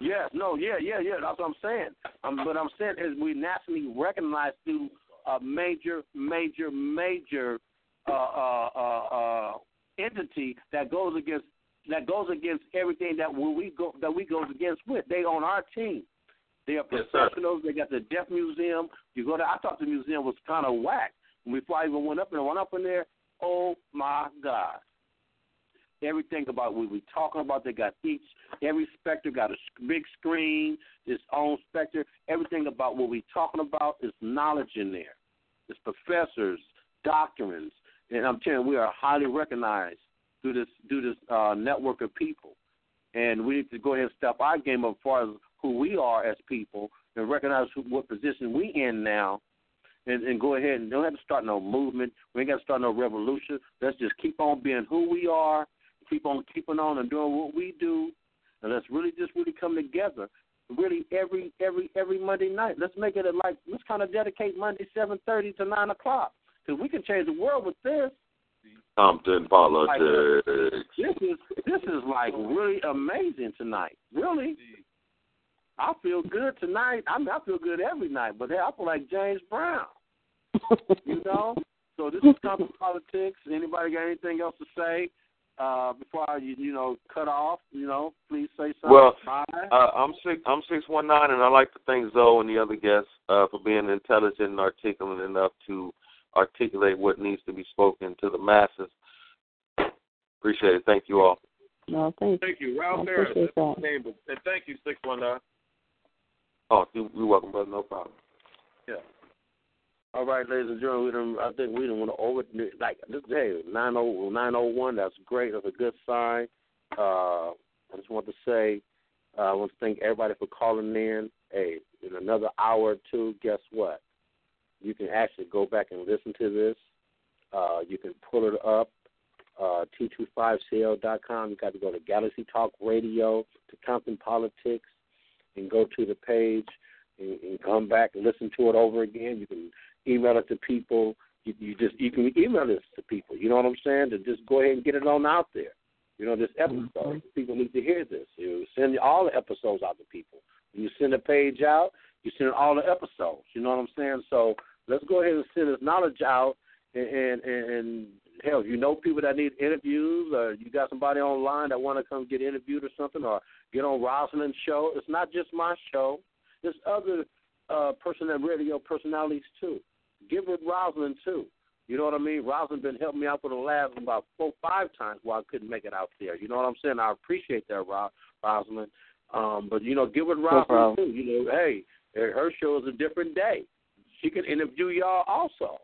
Yes, no, yeah, yeah, yeah. That's what I'm saying. Um, but I'm saying is we nationally recognized through a major, major, major uh, uh, uh, uh, entity that goes against that goes against everything that we go that we goes against with. They on our team. They are Yes, professionals. they got the Deaf Museum. You go there. I thought the museum was kind of whack before I even went up and went up in there. Oh my God! Everything about what we talking about. They got each every specter got a big screen, its own specter. Everything about what we talking about is knowledge in there. It's professors, doctrines, and I'm telling you, we are highly recognized through this through this uh, network of people. And we need to go ahead and step our game up as far as who we are as people and recognize who, what position we in now and, and go ahead and don't have to start no movement. We ain't got to start no revolution. Let's just keep on being who we are, keep on keeping on and doing what we do, and let's really just really come together. Really, every every every Monday night. Let's make it a, like let's kind of dedicate Monday seven thirty to nine o'clock because we can change the world with this. Compton politics. This is this is like really amazing tonight. Really, I feel good tonight. I mean, I feel good every night, but hey, I feel like James Brown. you *laughs* know. So this is Compton politics. Anybody got anything else to say uh, before I, you, you know, cut off? You know, please say something. Well, Bye. Uh, I'm six. I'm six one nine, and I like to thank Zoe and the other guests uh, for being intelligent and articulate enough to articulate what needs to be spoken to the masses. Appreciate it. Thank you all. No, thank you. Thank you, Ralph Harris. appreciate That's that. name, but- and thank you, six one nine. Oh, you, you're welcome, brother. No problem. Yeah. All right, ladies and gentlemen, we done, I think we don't want to over like this day nine oh nine oh one. That's great. That's a good sign. Uh, I just want to say, uh, I want to thank everybody for calling in. Hey, in another hour or two, guess what? You can actually go back and listen to this. Uh, you can pull it up. Uh, T25CL.com. You got to go to Galaxy Talk Radio to Compton Politics and go to the page and, and come back and listen to it over again. You can email it to people. You, you just you can email this to people. You know what I'm saying? To just go ahead and get it on out there. You know this episode. Mhm. People need to hear this. You send all the episodes out to people. When you send a page out, you send all the episodes. You know what I'm saying? So let's go ahead and send this knowledge out. And and, and, hell, you know people that need interviews, or you got somebody online that want to come get interviewed or something, or get on Rosalind's show. It's not just my show. There's other uh, person that radio personalities too. Give it Rosalind too. You know what I mean? Rosalind been helping me out for the last about four, five times while I couldn't make it out there. You know what I'm saying? I appreciate that, Ro- Rosalind. Um, but you know, give it Rosalind problem. too. You know, hey, her show is a different day. She can interview y'all also.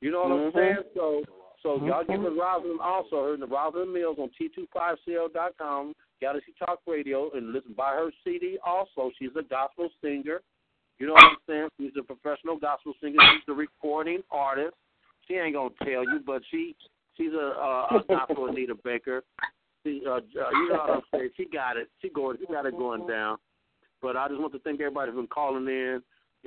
You know what Mhm. I'm saying? So, so y'all Mhm. give it Rosalind also. Her Rosalind Mills on T25CL.com, Galaxy Talk Radio, and listen buy her CD. Also, she's a gospel singer. You know what I'm saying? She's a professional gospel singer. She's a recording artist. She ain't gonna tell you, but she she's a, a, a gospel Anita Baker. She, uh, uh, you know what I'm saying? She got it. She going. She got it going down. But I just want to thank everybody for calling in,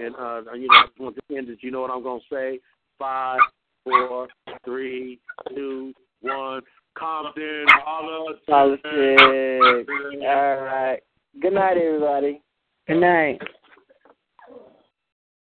and uh, you know, I just want to end it. You know what I'm gonna say? Five, four, three, two, one. Compton, holla. Politics. All right. Good night, everybody. Good night.